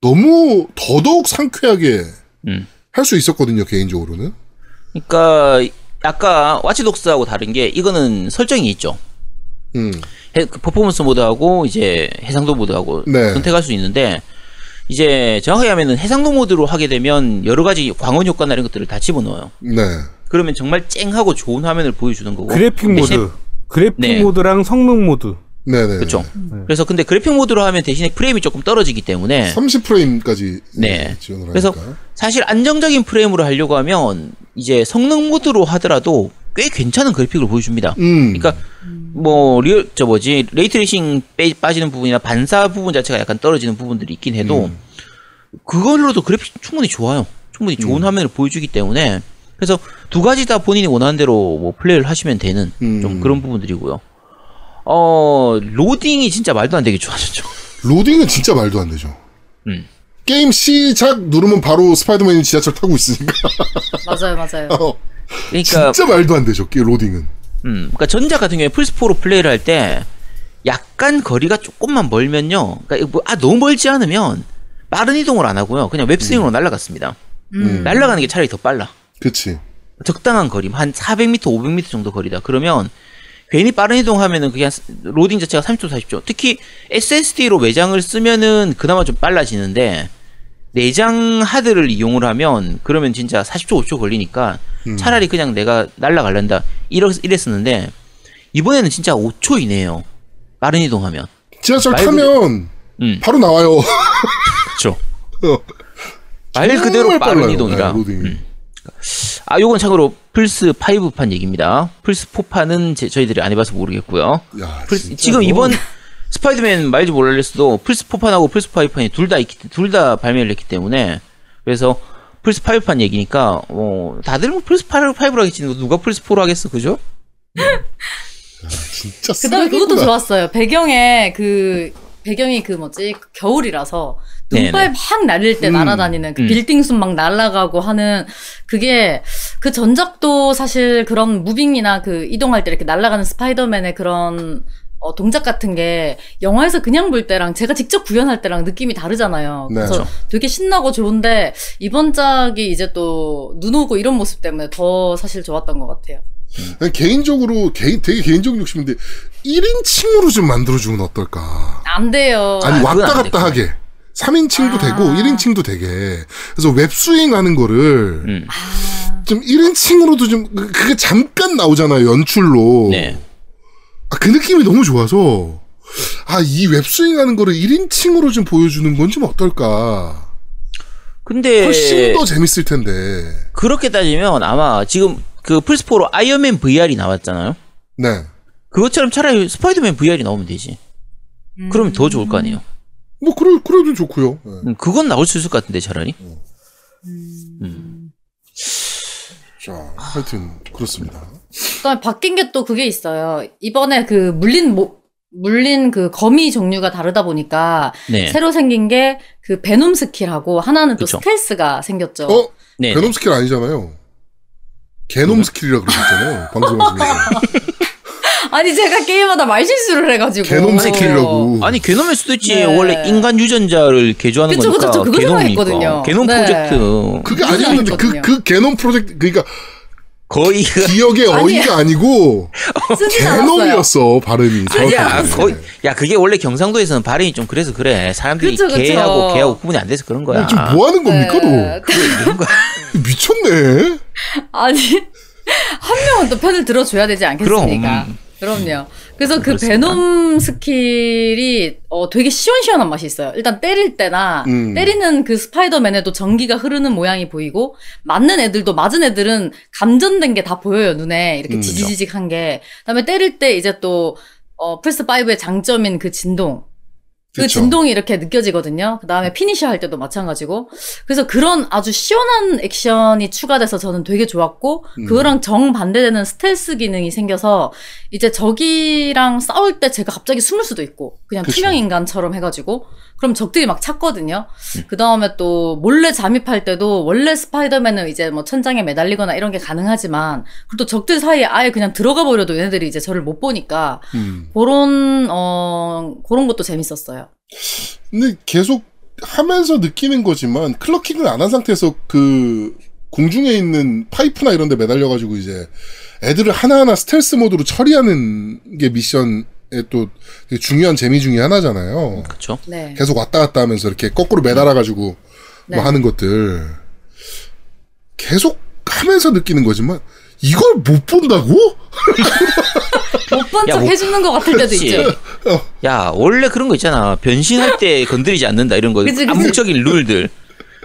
너무 더더욱 상쾌하게 음. 할수 있었거든요, 개인적으로는. 그러니까 아까 와치독스하고 다른 게 이거는 설정이 있죠. 음. 해- 그 퍼포먼스 모드하고 이제 해상도 모드하고 네. 선택할 수 있는데 이제 정확하게 하면은 해상도 모드로 하게 되면 여러 가지 광원 효과나 이런 것들을 다 집어넣어요. 네. 그러면 정말 쨍하고 좋은 화면을 보여주는 거고. 그래픽 모드, 대신에- 그래픽 네. 모드랑 성능 모드. 네네. 그렇죠. 그래서 근데 그래픽 모드로 하면 대신에 프레임이 조금 떨어지기 때문에 30프레임까지 네. 지원을 그래서 하니까. 사실 안정적인 프레임으로 하려고 하면 이제 성능 모드로 하더라도 꽤 괜찮은 그래픽을 보여줍니다. 음. 그러니까 뭐 리얼 저 뭐지 ray tracing 빼- 빠지는 부분이나 반사 부분 자체가 약간 떨어지는 부분들이 있긴 해도 음. 그걸로도 그래픽 충분히 좋아요. 충분히 음. 좋은 화면을 보여주기 때문에 그래서 두 가지 다 본인이 원하는 대로 뭐 플레이를 하시면 되는 음. 좀 그런 부분들이고요. 어 로딩이 진짜 말도 안 되게 좋아졌죠. 로딩은 진짜 말도 안 되죠. 음. 게임 시작 누르면 바로 스파이더맨이 지하철 타고 있으니까 맞아요, 맞아요. 어, 그러니까 진짜 말도 안 되죠. 게 로딩은. 음, 그러니까 전작 같은 경우에 플스4로 플레이를 할 때 약간 거리가 조금만 멀면요. 그러니까 뭐, 아 너무 멀지 않으면 빠른 이동을 안 하고요. 그냥 웹스윙으로 날아갔습니다. 음. 날아가는 게 차라리 더 빨라. 그치. 적당한 거리, 한 400m, 500m 정도 거리다. 그러면 괜히 빠른 이동하면은 그게 한 로딩 자체가 30초, 40초. 특히 SSD로 외장을 쓰면은 그나마 좀 빨라지는데 내장 하드를 이용을 하면 그러면 진짜 40초, 50초 걸리니까 음. 차라리 그냥 내가 날라갈란다 이랬었는데 이번에는 진짜 5초 이내에요. 빠른 이동하면. 지하철 말 타면 음, 바로 나와요. 그렇죠. 어, 말 그대로 빠른 빨라요. 이동이라. 네. 음. 아, 요건 참고로 플스 5판 얘기입니다. 플스 4판은 제, 저희들이 안 해봐서 모르겠고요. 야, 플스- 지금 뭐. 이번 스파이더맨 마일즈 모랄레스도 플스 4판하고 플스 5판이 둘 다 있기 둘 다 발매를 했기 때문에 그래서 플스 5판 얘기니까 어 다들 뭐 플스 8, 5로 하겠지 누가 플스 4로 하겠어 그죠? 진짜 그다음에 그것도. 좋았어요. 배경에 그 배경이 그 뭐지 그 겨울이라서. 눈발 막 날릴 때 음. 날아다니는 그 음. 빌딩 숲 막 날아가고 하는 그게 그 전작도 사실 그런 moving이나 그 이동할 때 이렇게 날아가는 스파이더맨의 그런 어, 동작 같은 게 영화에서 그냥 볼 때랑 제가 직접 구현할 때랑 느낌이 다르잖아요. 네. 그래서 그렇죠. 되게 신나고 좋은데 이번 작이 이제 또 눈 오고 이런 모습 때문에 더 사실 좋았던 것 같아요. 난 개인적으로 개인 되게 개인적인 욕심인데 1인칭으로 좀 만들어주면 어떨까? 안 돼요. 아니 아, 왔다 갔다 하게. 3인칭도 아. 되고 1인칭도 되게. 그래서 웹스윙 하는 거를 음. 좀 1인칭으로도 좀 그- 그게 잠깐 나오잖아요. 연출로. 네. 아, 그 느낌이 너무 좋아서 아, 이 웹스윙 하는 거를 1인칭으로 좀 보여주는 건 좀 어떨까? 근데 훨씬 더 재밌을 텐데. 그렇게 따지면 아마 지금 그 플스 4로 아이언맨 VR이 나왔잖아요. 네. 그것처럼 차라리 스파이더맨 VR이 나오면 되지. 그러면 더 좋을 거 아니에요. 뭐 그래 그래도 좋고요. 네. 음, 그건 나올 수 있을 것 같은데 차라리. 자, 하여튼 그렇습니다. 그다음에 바뀐 게 또 그게 있어요. 이번에 그 물린 모, 물린 그 거미 종류가 다르다 보니까 네. 새로 생긴 게 그 베놈 skill하고 하나는 또 그쵸. 스텔스가 생겼죠. 어? 네. 베놈 스킬 아니잖아요. 개놈 skill이라 그러셨잖아요. 방송하시면서. 아니 제가 게임하다 말실수를 해가지고. 개놈 시키려고. 아니 개놈일 수도 있지. 네. 원래 인간 유전자를 개조하는 그쵸, 거니까 그쵸, 저 그거. 생각했거든요. 개놈 네. 프로젝트. 그게 아니었는데 그. 그 개놈 프로젝트, 그러니까 거의 기억의 어이가 아니고 않았어요. 개놈이었어, 발음이. 야 정확하게. 거의 야 그게 원래 경상도에서는 발음이 좀 그래서 그래. 사람들이 그쵸, 그쵸. 개하고 게하고 구분이 안 돼서 그런 거야. 지금 뭐 하는 겁니까, 네. 거야. 너? 미쳤네. 아니 한 명은 또 편을 들어줘야 되지 않겠습니까? 그럼. 그럼요. 그래서 그 그렇습니다. 베놈 스킬이 어, 되게 시원시원한 맛이 있어요. 일단 때릴 때나 음. 때리는 그 스파이더맨에도 전기가 흐르는 모양이 보이고 맞는 애들도 맞은 애들은 감전된 게 다 보여요 눈에 이렇게 음, 지지직한 게. 그다음에 때릴 때 이제 또 어, 플스 5의 장점인 그 진동. 그 그쵸. 진동이 이렇게 느껴지거든요. 그 다음에 피니셔 할 때도 마찬가지고. 그래서 그런 아주 시원한 액션이 추가돼서 저는 되게 좋았고, 음. 그거랑 정반대되는 스텔스 기능이 생겨서, 이제 적이랑 싸울 때 제가 갑자기 숨을 수도 있고, 그냥. 투명 인간처럼 해가지고, 그럼 적들이 막 찾거든요. 음. 그 다음에 또 몰래 잠입할 때도, 원래 스파이더맨은 이제 뭐 천장에 매달리거나 이런 게 가능하지만, 그리고 또 적들 사이에 아예 그냥 들어가 버려도 얘네들이 이제 저를 못 보니까, 음. 그런, 어, 그런 것도 재밌었어요. 근데 계속 하면서 느끼는 거지만 클러킹을 안 한 상태에서 그 공중에 있는 파이프나 이런 데 매달려 가지고 이제 애들을 하나하나 스텔스 모드로 처리하는 게 미션의 또 되게 중요한 재미 중에 하나잖아요. 그렇죠. 네. 계속 왔다 갔다 하면서 이렇게 거꾸로 매달아 가지고 네. 뭐 하는 것들 계속 하면서 느끼는 거지만 이걸 못 본다고? 못본 야, 척 뭐- 해주는 것 같을 때도. 있죠. 야 원래 그런 거 있잖아. 변신할 때 건드리지 않는다 이런 거. 그치, 그치. 암묵적인 룰들.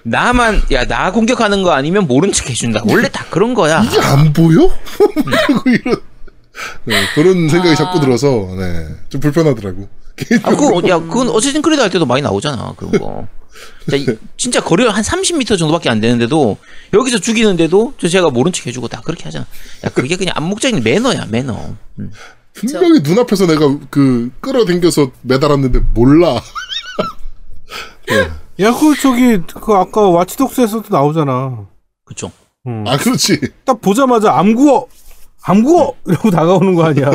나만 야 나 공격하는 거 아니면 모른 척 해준다. 원래 다 그런 거야. 이게 안 보여? 그리고 이런 네, 그런 생각이 자꾸 들어서 네, 좀 불편하더라고. 아, 그거, 야, 그건 어쌔신 크리드 할 때도 많이 나오잖아, 그런 거. 진짜, 이- 진짜 거리가 한 30m 정도밖에 안 되는데도, 여기서 죽이는데도, 저 제가 모른 척 해주고 다 그렇게 하잖아. 야, 그게 그냥 암묵적인 매너야, 매너. 음. 분명히 눈앞에서 내가 그 끌어당겨서 매달았는데 몰라. 네. 야, 그 저기 그 아까 와치독스에서도 나오잖아. 그쵸. 음. 아 그렇지. 딱 보자마자 암구어 암구어 이러고 다가오는 거 아니야.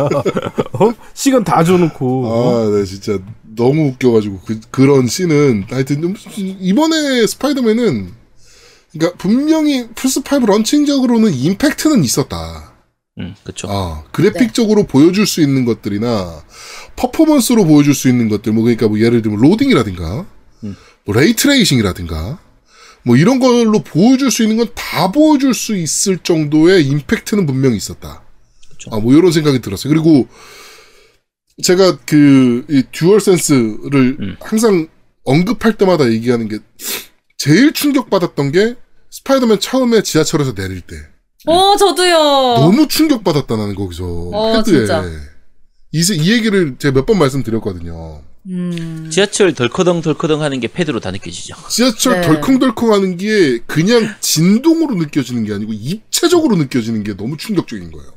어? 시간 다 줘놓고. 어? 아, 네, 진짜 너무 웃겨가지고 그 그런 씬은 하여튼 좀 이번에 스파이더맨은 그러니까 분명히 플스 5 런칭적으로는 임팩트는 있었다. 음, 그쵸. 아, 그래픽적으로 보여줄 수 있는 것들이나 퍼포먼스로 보여줄 수 있는 것들, 뭐 그러니까 뭐 예를 들면 로딩이라든가, 음. 뭐 ray tracing이라든가, 뭐 이런 걸로 보여줄 수 있는 건 다 보여줄 수 있을 정도의 임팩트는 분명히 있었다. 그쵸. 아, 뭐 이런 생각이 들었어요. 그리고 제가 그 이 듀얼 센스를 음. 항상 언급할 때마다 얘기하는 게 제일 충격받았던 게 스파이더맨 처음에 지하철에서 내릴 때. 어, 저도요. 너무 충격받았다 나는 거기서 어, 헤드에 진짜. 이, 이 얘기를 제가 몇 번 말씀드렸거든요. 음. 지하철 덜커덩덜커덩 하는 게 패드로 다 느껴지죠. 지하철 네. 덜컹덜컹 하는 게 그냥 진동으로 느껴지는 게 아니고 입체적으로 느껴지는 게 너무 충격적인 거예요.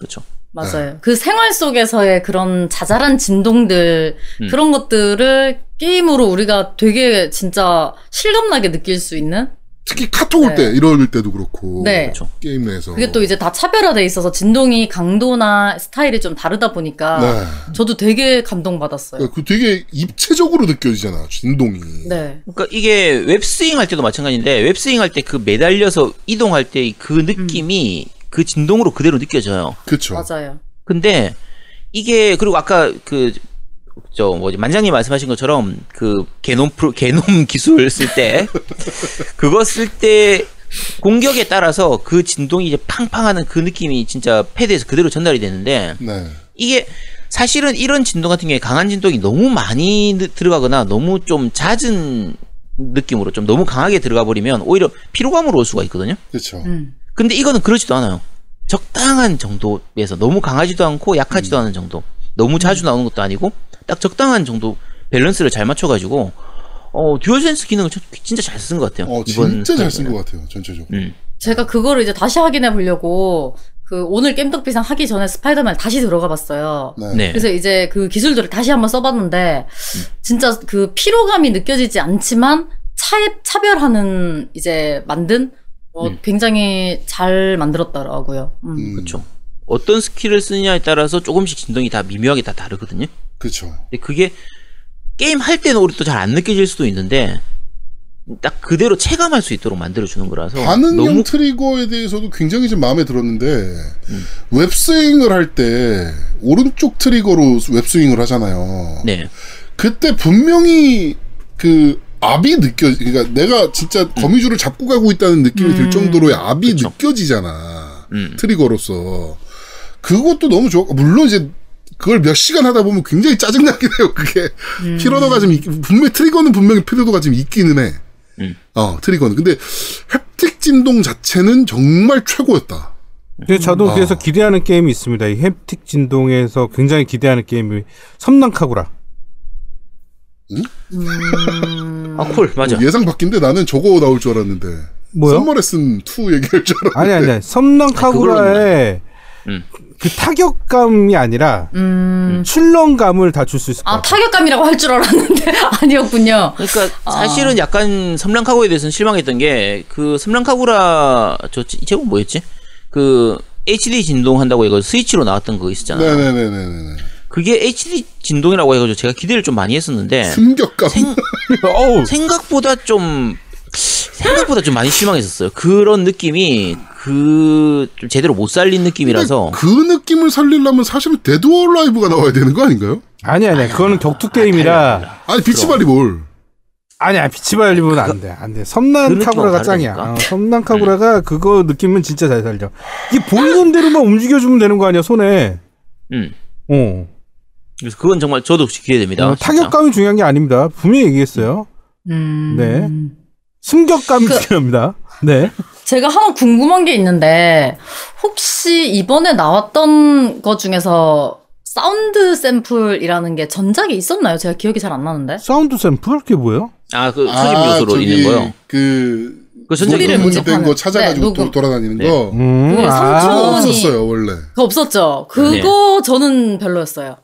그쵸. 맞아요. 그 생활 속에서의 그런 자잘한 진동들, 음. 그런 것들을 게임으로 우리가 되게 진짜 실감나게 느낄 수 있는? 특히 카톡 올 네. 때 이럴 때도 그렇고 네. 그쵸. 게임 내에서 그게 또 이제 다 차별화돼 있어서 진동이 강도나 스타일이 좀 다르다 보니까 네. 저도 되게 감동받았어요. 그러니까 그 되게 입체적으로 느껴지잖아 진동이. 네. 그러니까 이게 웹스윙 할 때도 마찬가지인데, 웹스윙 할 때 그 매달려서 이동할 때 그 느낌이 그 진동으로 그대로 느껴져요. 그렇죠. 맞아요. 근데 이게 그리고 아까 그 저 뭐지 만장님 말씀하신 것처럼 그 개놈 프로 개놈 기술 쓸 때 그거 쓸 때 공격에 따라서 그 진동이 이제 팡팡하는 그 느낌이 진짜 패드에서 그대로 전달이 되는데 네. 이게 사실은 이런 진동 같은 경우에 강한 진동이 너무 많이 느- 들어가거나 너무 좀 잦은 느낌으로 좀 너무 강하게 들어가 버리면 오히려 피로감으로 올 수가 있거든요. 그렇죠. 음. 근데 이거는 그렇지도 않아요. 적당한 정도에서 너무 강하지도 않고 약하지도 않은 정도. 너무 자주 나오는 것도 아니고 딱 적당한 정도 밸런스를 잘 맞춰가지고 어 듀얼센스 기능을 저- 진짜 잘 쓴 것 같아요. 어 진짜 잘 쓴 것 같아요 전체적으로. 음. 제가 그거를 이제 다시 확인해 보려고 그 오늘 겜덕비상 하기 전에 스파이더맨 다시 들어가 봤어요. 네. 네. 그래서 이제 그 기술들을 다시 한번 써봤는데 진짜 그 피로감이 느껴지지 않지만 차에 차별하는 이제 만든 어, 음. 굉장히 잘 만들었더라고요. 음. 음. 그렇죠. 어떤 스킬을 쓰느냐에 따라서 조금씩 진동이 다 미묘하게 다 다르거든요. 그렇죠. 근데 그게 게임 할 때는 오히려 또잘 안 느껴질 수도 있는데 딱 그대로 체감할 수 있도록 만들어 주는 거라서 반응형 너무 트리거에 대해서도 굉장히 좀 마음에 들었는데 web swing을 할 때 오른쪽 트리거로 web swing을 하잖아요. 네. 그때 분명히 그 압이 느껴 그러니까 내가 진짜 거미줄을 잡고 가고 있다는 느낌이 들 정도로의 압이 그쵸. 느껴지잖아. 음. 트리거로서. 그것도 너무 좋아. 물론 이제 그걸 몇 시간 하다 보면 굉장히 짜증나긴 해요. 그게 피로도가 좀 있, 분명히 트리거는 분명히 피로도가 좀 있기는 해. 음. 어 트리거는 근데 햅틱 진동 자체는 정말 최고였다. 그래서 저도 아. 그래서 기대하는 게임이 있습니다. 이 햅틱 진동에서 굉장히 기대하는 게임이 섬란카구라. 아, 쿨. 맞아. 예상 밖인데 나는 저거 나올 줄 알았는데. 뭐요? 썸머레슨 2 얘기할 줄 알았는데. 아니 아니 아니. 섬란카구라의 음. 그 타격감이 아니라 음. 출렁감을 다 줄 수 있을 것 아, 같아요. 타격감이라고 할 줄 알았는데 아니었군요. 그러니까 아. 사실은 약간 섬란카구라에 대해서는 실망했던 게 그 섬란카구라 저 이 제목 뭐였지? 그 HD 진동한다고 해서 스위치로 나왔던 거 있었잖아요. 네네네네네. 그게 HD 진동이라고 해가지고 제가 기대를 좀 많이 했었는데 출렁감. 어우. 생각보다 좀 생각보다 좀 많이 실망했었어요. 그런 느낌이 그 좀 제대로 못 살린 느낌이라서 그 느낌을 살리려면 사실은 Dead or Alive가 나와야 되는 거 아닌가요? 아니 아니. 그거는 격투 게임이라. 아니 비치발리볼. 아니야 비치발리볼이면 안 돼. 안 돼. 그 섬란 카구라가 짱이야. 어, 섬란 카구라가 그거 느낌은 진짜 잘 살려. 이게 보이는 대로만 움직여주면 되는 거 아니야 손에. 음. 어. 그래서 그건 정말 저도 기대됩니다. 어. 타격감이 중요한 게 아닙니다. 분명히 얘기했어요. 음. 네. 출렁감이 그- 중요합니다. 네. 제가 하나 궁금한 게 있는데 혹시 이번에 나왔던 것 중에서 사운드 샘플이라는 게 전작에 있었나요? 제가 기억이 잘 안 나는데. 사운드 샘플 그게 뭐예요? 아, 그 수집 요소로 있는 거요. 그그 전작에 소리를 모집하는. 거 찾아가지고 네, 녹음. 도- 돌아다니는 네. 거. 음. 그게 아, 삼촌이- 없었어요 원래. 그거 없었죠. 그거 저는 별로였어요.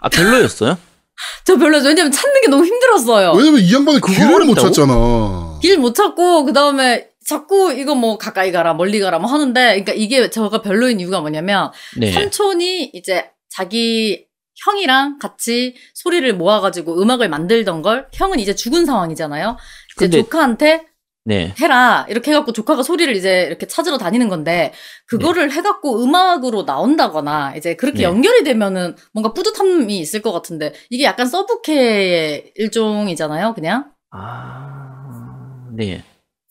아 별로였어요? 저 별로였어요. 왜냐면 찾는 게 너무 힘들었어요. 왜냐면 이 양반이 길을 못? 찾잖아. 길 못 찾고 그 다음에 자꾸 이거 뭐 가까이 가라 멀리 가라 뭐 하는데 그러니까 이게 저가 별로인 이유가 뭐냐면 네. 삼촌이 이제 자기 형이랑 같이 소리를 모아가지고 음악을 만들던 걸 형은 이제 죽은 상황이잖아요. 이제 근데- 조카한테 네. 해라 이렇게 해갖고 조카가 소리를 이제 이렇게 찾으러 다니는 건데 그거를 해갖고 음악으로 나온다거나 이제 그렇게 네. 연결이 되면은 뭔가 뿌듯함이 있을 것 같은데 이게 약간 서브케의 일종이잖아요, 그냥. 아, 네.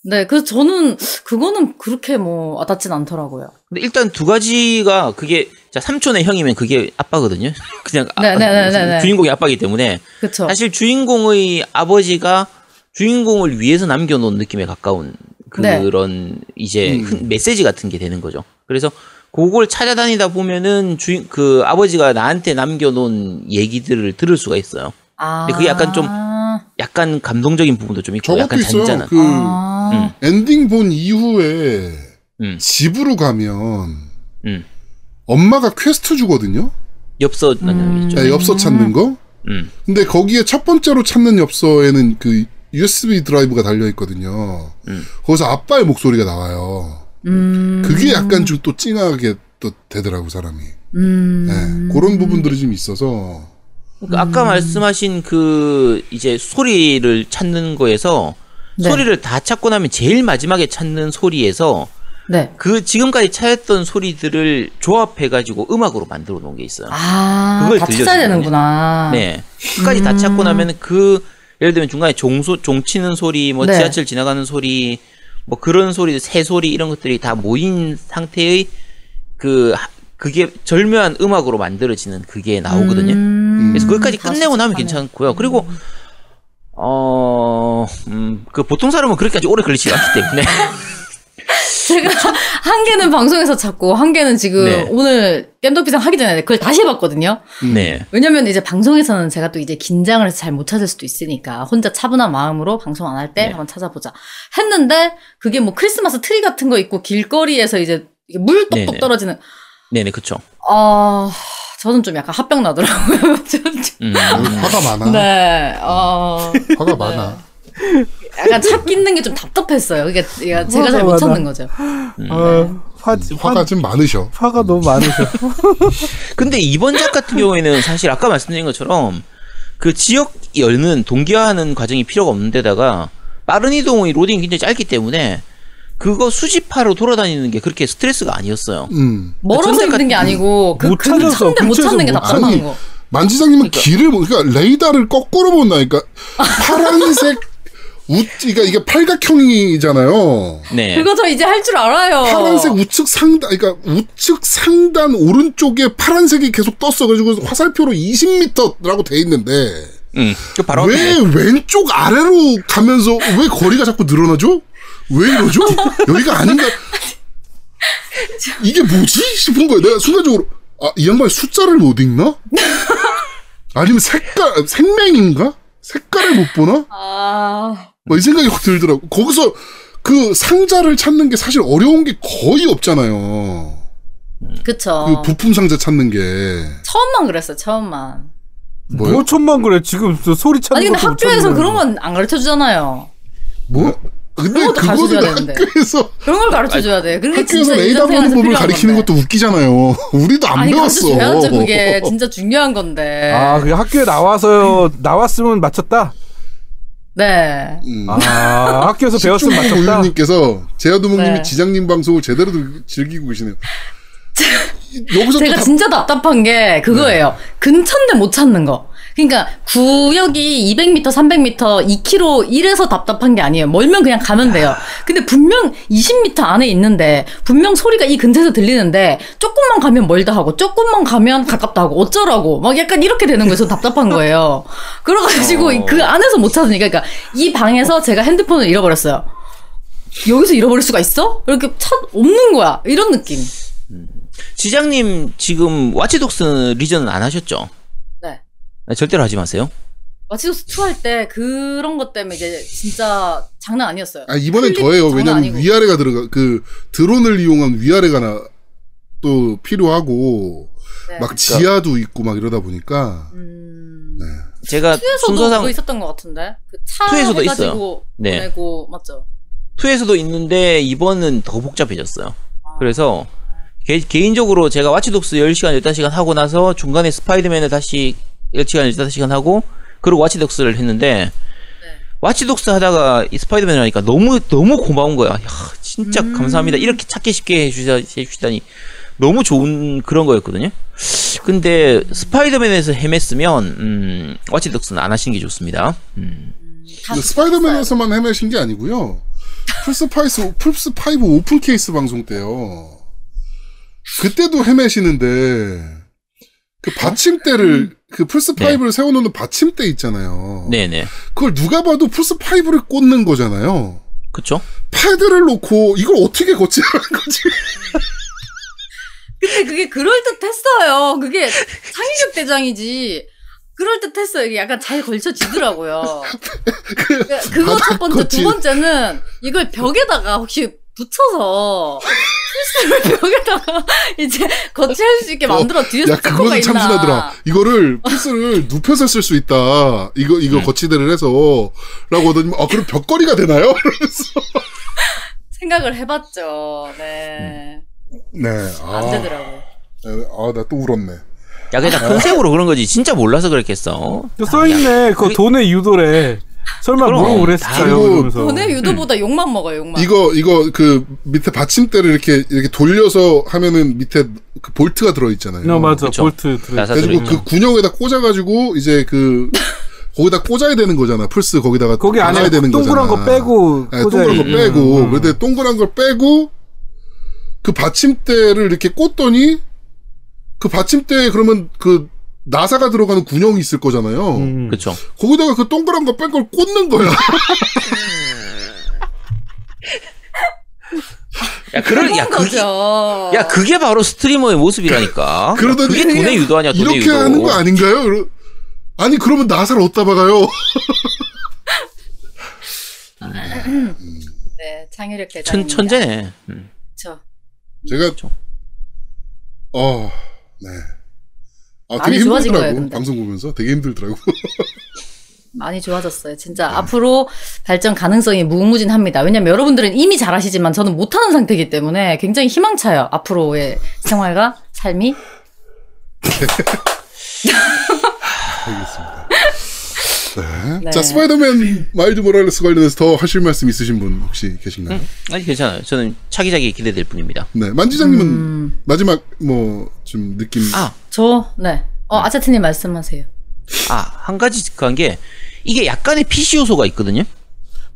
네, 그래서 저는 그거는 그렇게 뭐 와닿진 않더라고요. 근데 일단 두 가지가 그게 자 삼촌의 형이면 그게 아빠거든요. 그냥 아- 네, 네, 네, 네, 네. 주인공이 아빠이기 때문에 그쵸. 사실 주인공의 아버지가 주인공을 위해서 남겨놓은 느낌에 가까운 네. 그런 이제 음. 흔- 메시지 같은 게 되는 거죠. 그래서 그걸 찾아다니다 보면은 주인 그 아버지가 나한테 남겨놓은 얘기들을 들을 수가 있어요. 아. 근데 그게 약간 좀 약간 감동적인 부분도 좀 있고 약간 있어요. 잔잔한. 그 아. 엔딩 본 이후에 음, 집으로 가면 음. 엄마가 퀘스트 주거든요. 엽서 만나겠죠. 네, 엽서 찾는 거. 음. 근데 거기에 첫 번째로 찾는 엽서에는 그 USB 드라이브가 달려 있거든요. 음. 거기서 아빠의 목소리가 나와요. 음. 그게 약간 좀 또 찡하게 또 되더라고 사람이. 음. 네, 그런 부분들이 좀 있어서 그러니까 아까 말씀하신 그 이제 소리를 찾는 거에서 네. 소리를 다 찾고 나면 제일 마지막에 찾는 소리에서 네. 그 지금까지 찾았던 소리들을 조합해가지고 음악으로 만들어 놓은 게 있어요. 아, 그걸 다 찾아야. 되는구나. 네. 끝까지 다 찾고 나면 그 예를 들면 중간에 종소 종 치는 소리, 뭐 네. 지하철 지나가는 소리, 뭐 그런 소리, 새 소리 이런 것들이 다 모인 상태의 그 하- 그게 절묘한 음악으로 만들어지는 그게 나오거든요. 음. 그래서 거기까지 다 끝내고 나면. 괜찮고요. 그리고 어, 음, 그 보통 사람은 그렇게까지 오래 걸리지 않기 때문에 제가 한 개는 방송에서 찾고 한 개는 지금 네. 오늘 겜덕비상 하기 전에 그걸 다시 해봤거든요. 네. 왜냐면 이제 방송에서는 제가 또 이제 긴장을 해서 잘 못 찾을 수도 있으니까 혼자 차분한 마음으로 방송 안 할때 네. 한번 찾아보자 했는데 그게 뭐 크리스마스 트리 같은 거 있고 길거리에서 이제 물 똑똑 네네. 떨어지는 네네 그쵸. 아 저는 좀 약간 홧병 나더라고요. 음. 화가 많아. 네, 어, 화가 많아. 약간 찾기 있는 게 좀 답답했어요. 이게 이게 제가 잘 못 찾는 거죠. 음. 어, 화, 화가 좀 많으셔. 화가 너무 많으셔. 근데 이번 작 같은 경우에는 사실 아까 말씀드린 것처럼 그 지역 열는 동기화하는 과정이 필요가 없는 데다가 빠른 이동의 로딩이 굉장히 짧기 때문에 그거 수집하러 돌아다니는 게 그렇게 스트레스가 아니었어요. 음. 멀어서 전작 힘든 게 아니고 그 못 찾아서, 찾는데 못 찾는 게못 답답한 아니, 거. 만지장님은 길을 못, 그러니까 레이더를 거꾸로 본다니까 파란색 우, 그러니까 이게 팔각형이잖아요. 네. 그거 저 이제 할 줄 알아요. 파란색 우측 상단, 그러니까 우측 상단 오른쪽에 파란색이 계속 떴어. 그래가지고 화살표로 20m라고 돼 있는데 음. 그 바로 왜 왼쪽 아래로 가면서 왜 거리가 자꾸 늘어나죠? 왜 이러죠? 여기가 아닌가? 이게 뭐지 싶은 거예요. 내가 순간적으로 아 이 양반 숫자를 못 읽나? 아니면 색깔 생맹인가? 색깔을 못 보나? 아, 뭐이 생각이 확 들더라고. 거기서 그 상자를 찾는 게 사실 어려운 게 거의 없잖아요. 그쵸. 그 부품 상자 찾는 게 처음만 그랬어요, 처음만. 뭐요? 뭐 천만 그래. 지금 저 소리 찾는 아니, 근데 학교에서 그런. 건 안 가르쳐 주잖아요. 뭐? 근데 그런 것도 가르쳐줘야 되는데. 학교에서 그런 걸 가르쳐 줘야 돼. 그게 학교에서 진짜 레이더 보는 법을 가리키는 건데. 것도 웃기잖아요. 우리도 안 아니, 가르쳐 배웠어. 줘야죠, 그게. 진짜 중요한 건데. 아, 그 학교에 나와서 나왔으면 맞췄다. 네. 음. 아, 학교에서 배웠으면 맞췄다. 고유님께서 제아도목님이 네. 지장님 방송을 제대로 들- 즐기고 계시네요. 제가 답- 진짜 답답한 게 그거예요. 근처인데 못 찾는 거. 그러니까 구역이 200m, 300m, 2km 이래서 답답한 게 아니에요. 멀면 그냥 가면 돼요. 근데 분명 20m 안에 있는데 분명 소리가 이 근처에서 들리는데 조금만 가면 멀다 하고 조금만 가면 가깝다 하고 어쩌라고 막 약간 이렇게 되는 거에서 답답한 거예요. 그래가지고 어. 그 안에서 못 찾으니까 그러니까 이 방에서 제가 핸드폰을 잃어버렸어요. 여기서 잃어버릴 수가 있어? 이렇게 찾 없는 거야. 이런 느낌. 지장님 지금 와치독스 리전은 안 하셨죠? 네. 네, 절대로 하지 마세요. 와치독스 2 할 때 그런 것 때문에 이제 진짜 장난 아니었어요. 아, 이번엔 더해요. 왜냐면 아니고. 위아래가 들어가, 그, 드론을 이용한 위아래가 나, 또 필요하고, 네. 막 지하도 있고 막 이러다 보니까, 음... 제가 투에서도 순서상 그거 있었던 것 같은데 그차 투에서도 해가지고 있어요. 네. 보내고 맞죠? 2에서도 있는데 이번은 더 복잡해졌어요. 아. 그래서 개, 개인적으로 제가 와치독스 10시간 15시간 하고 나서 중간에 스파이더맨을 다시 10시간 15시간 하고 그리고 와치독스를 했는데 네. 와치독스 하다가 이 스파이더맨을 하니까 너무 너무 고마운 거야. 야, 진짜 음. 감사합니다. 이렇게 찾기 쉽게 해주시다, 해주시다니 너무 좋은 그런 거였거든요. 근데 스파이더맨에서 헤맸으면 음, 와치독스는 안 하시는 게 좋습니다. 음. 다 근데 스파이더맨에서만 헤매신 게 아니고요. 플스5, 플스5 open case 방송 때요. 그때도 헤매시는데, 그 받침대를, 그 플스 5를 세워놓는 받침대 있잖아요. 네네. 그걸 누가 봐도 플스 5를 꽂는 거잖아요. 그쵸? 패드를 놓고 이걸 어떻게 거치라는 거지? 근데 그게 그럴 듯했어요. 그게 창의력 대장이지. 그럴 듯했어요. 이게 약간 잘 걸쳐지더라고요. 그, 그거 첫 번째, 거치. 두 번째는 이걸 벽에다가 혹시 붙여서 필수를 벽에다가 이제 거치할 수 있게 만들어 뒤에서 야, 스티커가 그거는 참 있나. 신하더라. 이거를 플스를 눕혀서 쓸 수 있다. 이거, 이거 거치대를 해서. 라고 하더니, 아, 그럼 벽걸이가 되나요? 이러면서. 생각을 해봤죠. 네. 네. 안 아, 되더라고요. 아, 나 또 울었네. 야, 그냥 컨셉으로 그런 거지. 진짜 몰라서 그랬겠어. 또 써있네. 그거 그게- 돈의 유도래. 설마? 이거 이러면서. 돈의 유도보다 욕만 먹어요, 욕만. 이거, 이거, 그, 밑에 받침대를 이렇게, 이렇게 돌려서 하면은 밑에 그 볼트가 들어 있잖아요. 어, 맞아. 그쵸. 볼트 들어. 들어있죠. 그 군형에다 꽂아 가지고, 이제 그, 거기다 꽂아야 되는 거잖아. 플스 거기다가. 거기 안에 꽂아야 되는 동그란 거잖아. 거 빼고 네, 동그란 거 돼. 빼고. 음, 음. 근데 동그란 걸 빼고, 그 받침대를 이렇게 꽂더니, 그 받침대에 그러면 그, 나사가 들어가는 군형이 있을 거잖아요. 음. 그쵸. 거기다가 그 동그란 거 뺀 걸 꽂는 거야. 야, 그럴, 야, 그런 그게, 거죠. 야, 그게 바로 스트리머의 모습이라니까. 그러더니 그게 돈의 유도 아니야, 돈의 이렇게 유도. 하는 거 아닌가요? 아니, 그러면 나사를 어디다 박아요? 네, 창의력 대장. 천, 천재네. 음. 그쵸. 제가, 어, 네. 아, 많이 되게 좋아진 힘들더라고. 거예요, 근데. 방송 보면서 되게 힘들더라고. 많이 좋아졌어요. 진짜 앞으로 발전 가능성이 무궁무진합니다. 왜냐면 여러분들은 이미 잘하시지만 저는 못하는 상태이기 때문에 굉장히 희망차요. 앞으로의 생활과 삶이. 알겠습니다. 네. 네. 자, 스파이더맨 마일즈 모랄레스 관련해서 더 하실 말씀 있으신 분 혹시 계신가요? 아니 괜찮아요. 저는 차기작이 기대될 뿐입니다. 네. 만지장님은 음. 마지막 뭐 좀 느낌. 아, 저, 네. 어, 아차트님 말씀하세요. 아, 한 가지 한게 이게 약간의 PC 요소가 있거든요.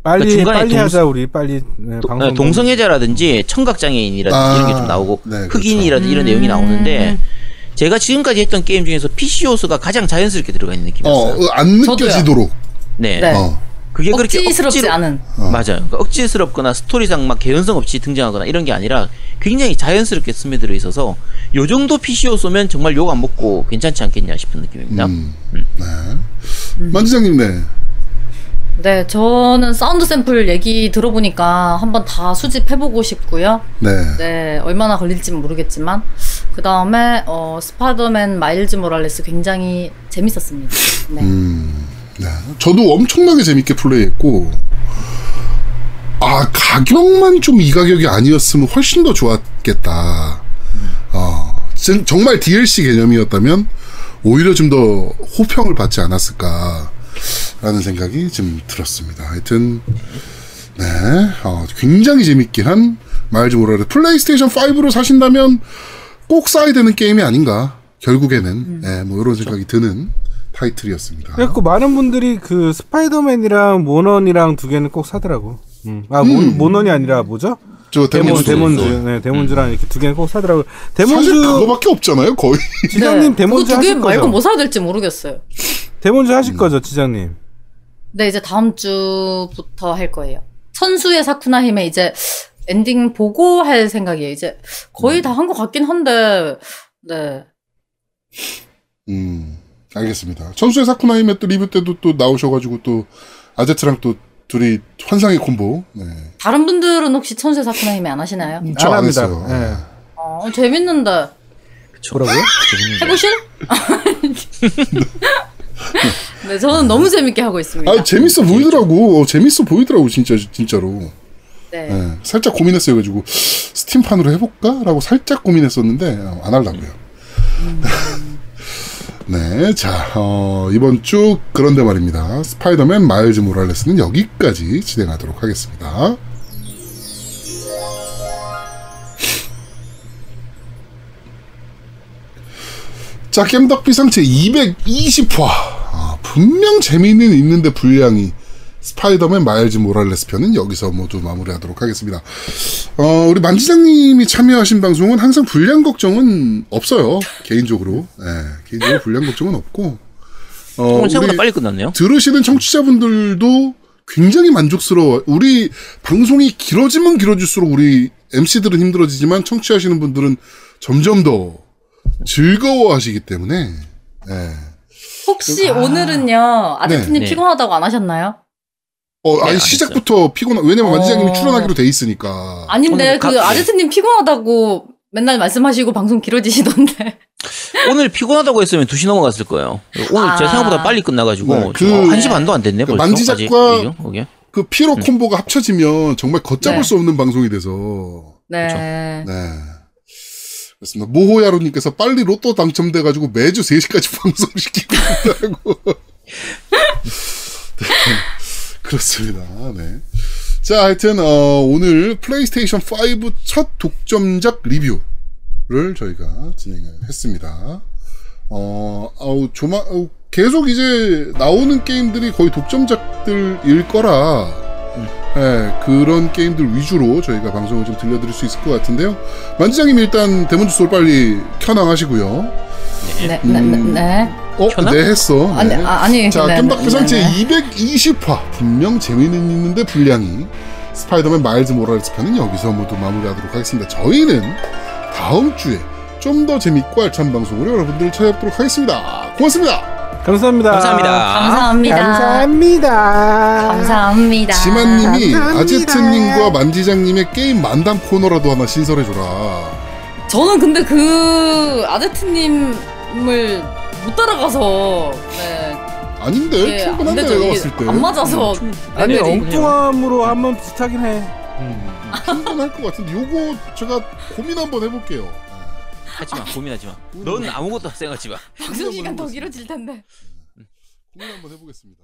빨리 그러니까 중간에 빨리 동- 하자 우리 빨리 네, 도- 방송 어, 동성애자라든지 청각장애인이라든지 아, 이런 게 좀 나오고 네, 그렇죠. 흑인이라든지 이런 내용이 나오는데 제가 지금까지 했던 게임 중에서 PC 요소가 가장 자연스럽게 들어가 있는 어, 느낌이었어요. 어, 안. 느껴지도록. 네. 네. 어. 그게 그렇게 억지스럽지 억지로 않은. 맞아요. 그러니까 억지스럽거나 스토리상 막 개연성 없이 등장하거나 이런 게 아니라 굉장히 자연스럽게 스며들어 있어서 요 정도 PC 요소면 정말 욕 안 먹고 괜찮지 않겠냐 싶은 느낌입니다. 음. 네. 만지장님, 네. 네, 저는 사운드 샘플 얘기 들어보니까 한번 다 수집해보고 싶고요. 네. 네, 얼마나 걸릴지는 모르겠지만. 그 다음에, 어, 스파이더맨 마일즈 모랄레스 굉장히 재밌었습니다. 네. 음. 네. 저도 엄청나게 재밌게 플레이했고, 아, 가격만 좀 이 가격이 아니었으면 훨씬 더 좋았겠다. 어, 정- 정말 DLC 개념이었다면, 오히려 좀 더 호평을 받지 않았을까. 라는 생각이 좀 들었습니다. 하여튼, 네, 어, 굉장히 재밌게 한 마일즈 모랄레스. 플레이스테이션 5로 사신다면 꼭 사야 되는 게임이 아닌가. 결국에는, 네, 뭐, 이런 생각이 드는 타이틀이었습니다. 그래갖고 많은 분들이 그 스파이더맨이랑 모넌이랑 두 개는 꼭 사더라고. 음. 아 모, 음. 모넌이 아니라 뭐죠? 저 데몬 데몬즈. 데몬즈. 네, 데몬즈랑 이렇게 두 개는 꼭 사더라고. 사실 데몬즈 그거밖에 없잖아요, 거의. 지장님 네, 두개 하실 말고 거죠? 뭐 사야 될지 모르겠어요. 데몬즈 하실 거죠, 지장님? 네, 이제 다음 주부터 할 거예요. 천수의 사쿠나히메 이제 엔딩 보고 할 생각이에요. 이제 거의 다한 것 같긴 한데, 네. 음, 알겠습니다. 천수의 사쿠나히메 또 리뷰 때도 또 나오셔가지고 또 아제트랑 또 둘이 환상의 콤보. 네. 다른 분들은 혹시 천수의 사쿠나히메 안 하시나요? 저안안 합니다. 했어요. 네. 어, 재밌는데. 뭐라고요? 해보실? 네, 저는 너무 재밌게 하고 있습니다. 아, 재밌어 보이더라고. 어, 재밌어 보이더라고, 진짜, 진짜로. 네. 네. 살짝 고민했어요. 가지고 스팀판으로 해볼까? 라고 살짝 고민했었는데, 어, 안 하려고요. 네, 자, 어, 이번 주 그런데 말입니다. 스파이더맨 마일즈 모랄레스는 여기까지 진행하도록 하겠습니다. 자, 겜덕비상 제 220화. 아, 분명 재미는 있는데 분량이 스파이더맨 마일즈 모랄레스 편은 여기서 모두 마무리하도록 하겠습니다. 어, 우리 만지장님이 참여하신 방송은 항상 분량 걱정은 없어요. 개인적으로. 예, 개인적으로 분량 걱정은 없고. 어, 생각보다 빨리 끝났네요. 들으시는 청취자분들도 굉장히 만족스러워. 우리 방송이 길어지면 길어질수록 우리 MC들은 힘들어지지만 청취하시는 분들은 점점 더 즐거워하시기 때문에. 예. 혹시 오늘은요, 아제트님 네. 피곤하다고 안 하셨나요? 어, 네, 아니 안 시작부터 피곤하. 왜냐면 어. 만지장님이 출연하기로 돼 있으니까. 아닌데, 오늘 그 가- 네. 아제트님 피곤하다고 맨날 말씀하시고 방송 길어지시던데. 오늘 피곤하다고 했으면 2시 넘어갔을 거예요. 오늘 아. 제 생각보다 빨리 끝나가가지고 네, 그- 그... 1시 반도 안 됐네 그 벌써. 만지작과- 아직? 그 피로 콤보가 합쳐지면 정말 걷잡을 네. 수 없는 방송이 돼서. 네. 네. 그렇습니다. 모호야루님께서 빨리 로또 당첨돼가지고 매주 3시까지 방송시키고 있다고. 네, 그렇습니다. 네. 자, 하여튼, 어, 오늘 플레이스테이션 5 첫 독점작 리뷰를 저희가 진행을 했습니다. 어, 아우, 조마, 계속 이제 나오는 게임들이 거의 독점작들일 거라, 예, 그런 게임들 위주로 저희가 방송을 좀 들려드릴 수 있을 것 같은데요. 만지장님 일단 데몬즈 소울 빨리 켠왕하시고요. 네, 네, 음. 네, 네. 어, 켠왕? 네 했어. 아니, 네. 아, 아니. 자, 네, 겜덕비상 네, 제 네. 220화 분명 재미는 있는데 분량이 스파이더맨 마일즈 모랄레스 편은 여기서 모두 마무리하도록 하겠습니다. 저희는 다음 주에 좀 더 재밌고 알찬 방송으로 여러분들을 찾아뵙도록 하겠습니다. 고맙습니다. 감사합니다. 감사합니다. 감사합니다. 감사합니다. 감사합니다. 지만님이 감사합니다. 아제트님과 만지장님의 게임 만담 코너라도 하나 신설해줘라. 저는 근데 그 아제트님을 못 따라가서 네, 아닌데 안 충분한데. 내가 봤을 때 안 맞아서 아니 레벨이. 엉뚱함으로 한번 비슷하긴 해. 충분할 것 같은데 요거 제가 고민 한번 해볼게요. 네. 하지 마 고민하지 마. 넌 아무것도 생각하지 마. 방송 시간 더 길어질 텐데. 고민 한번 해보겠습니다.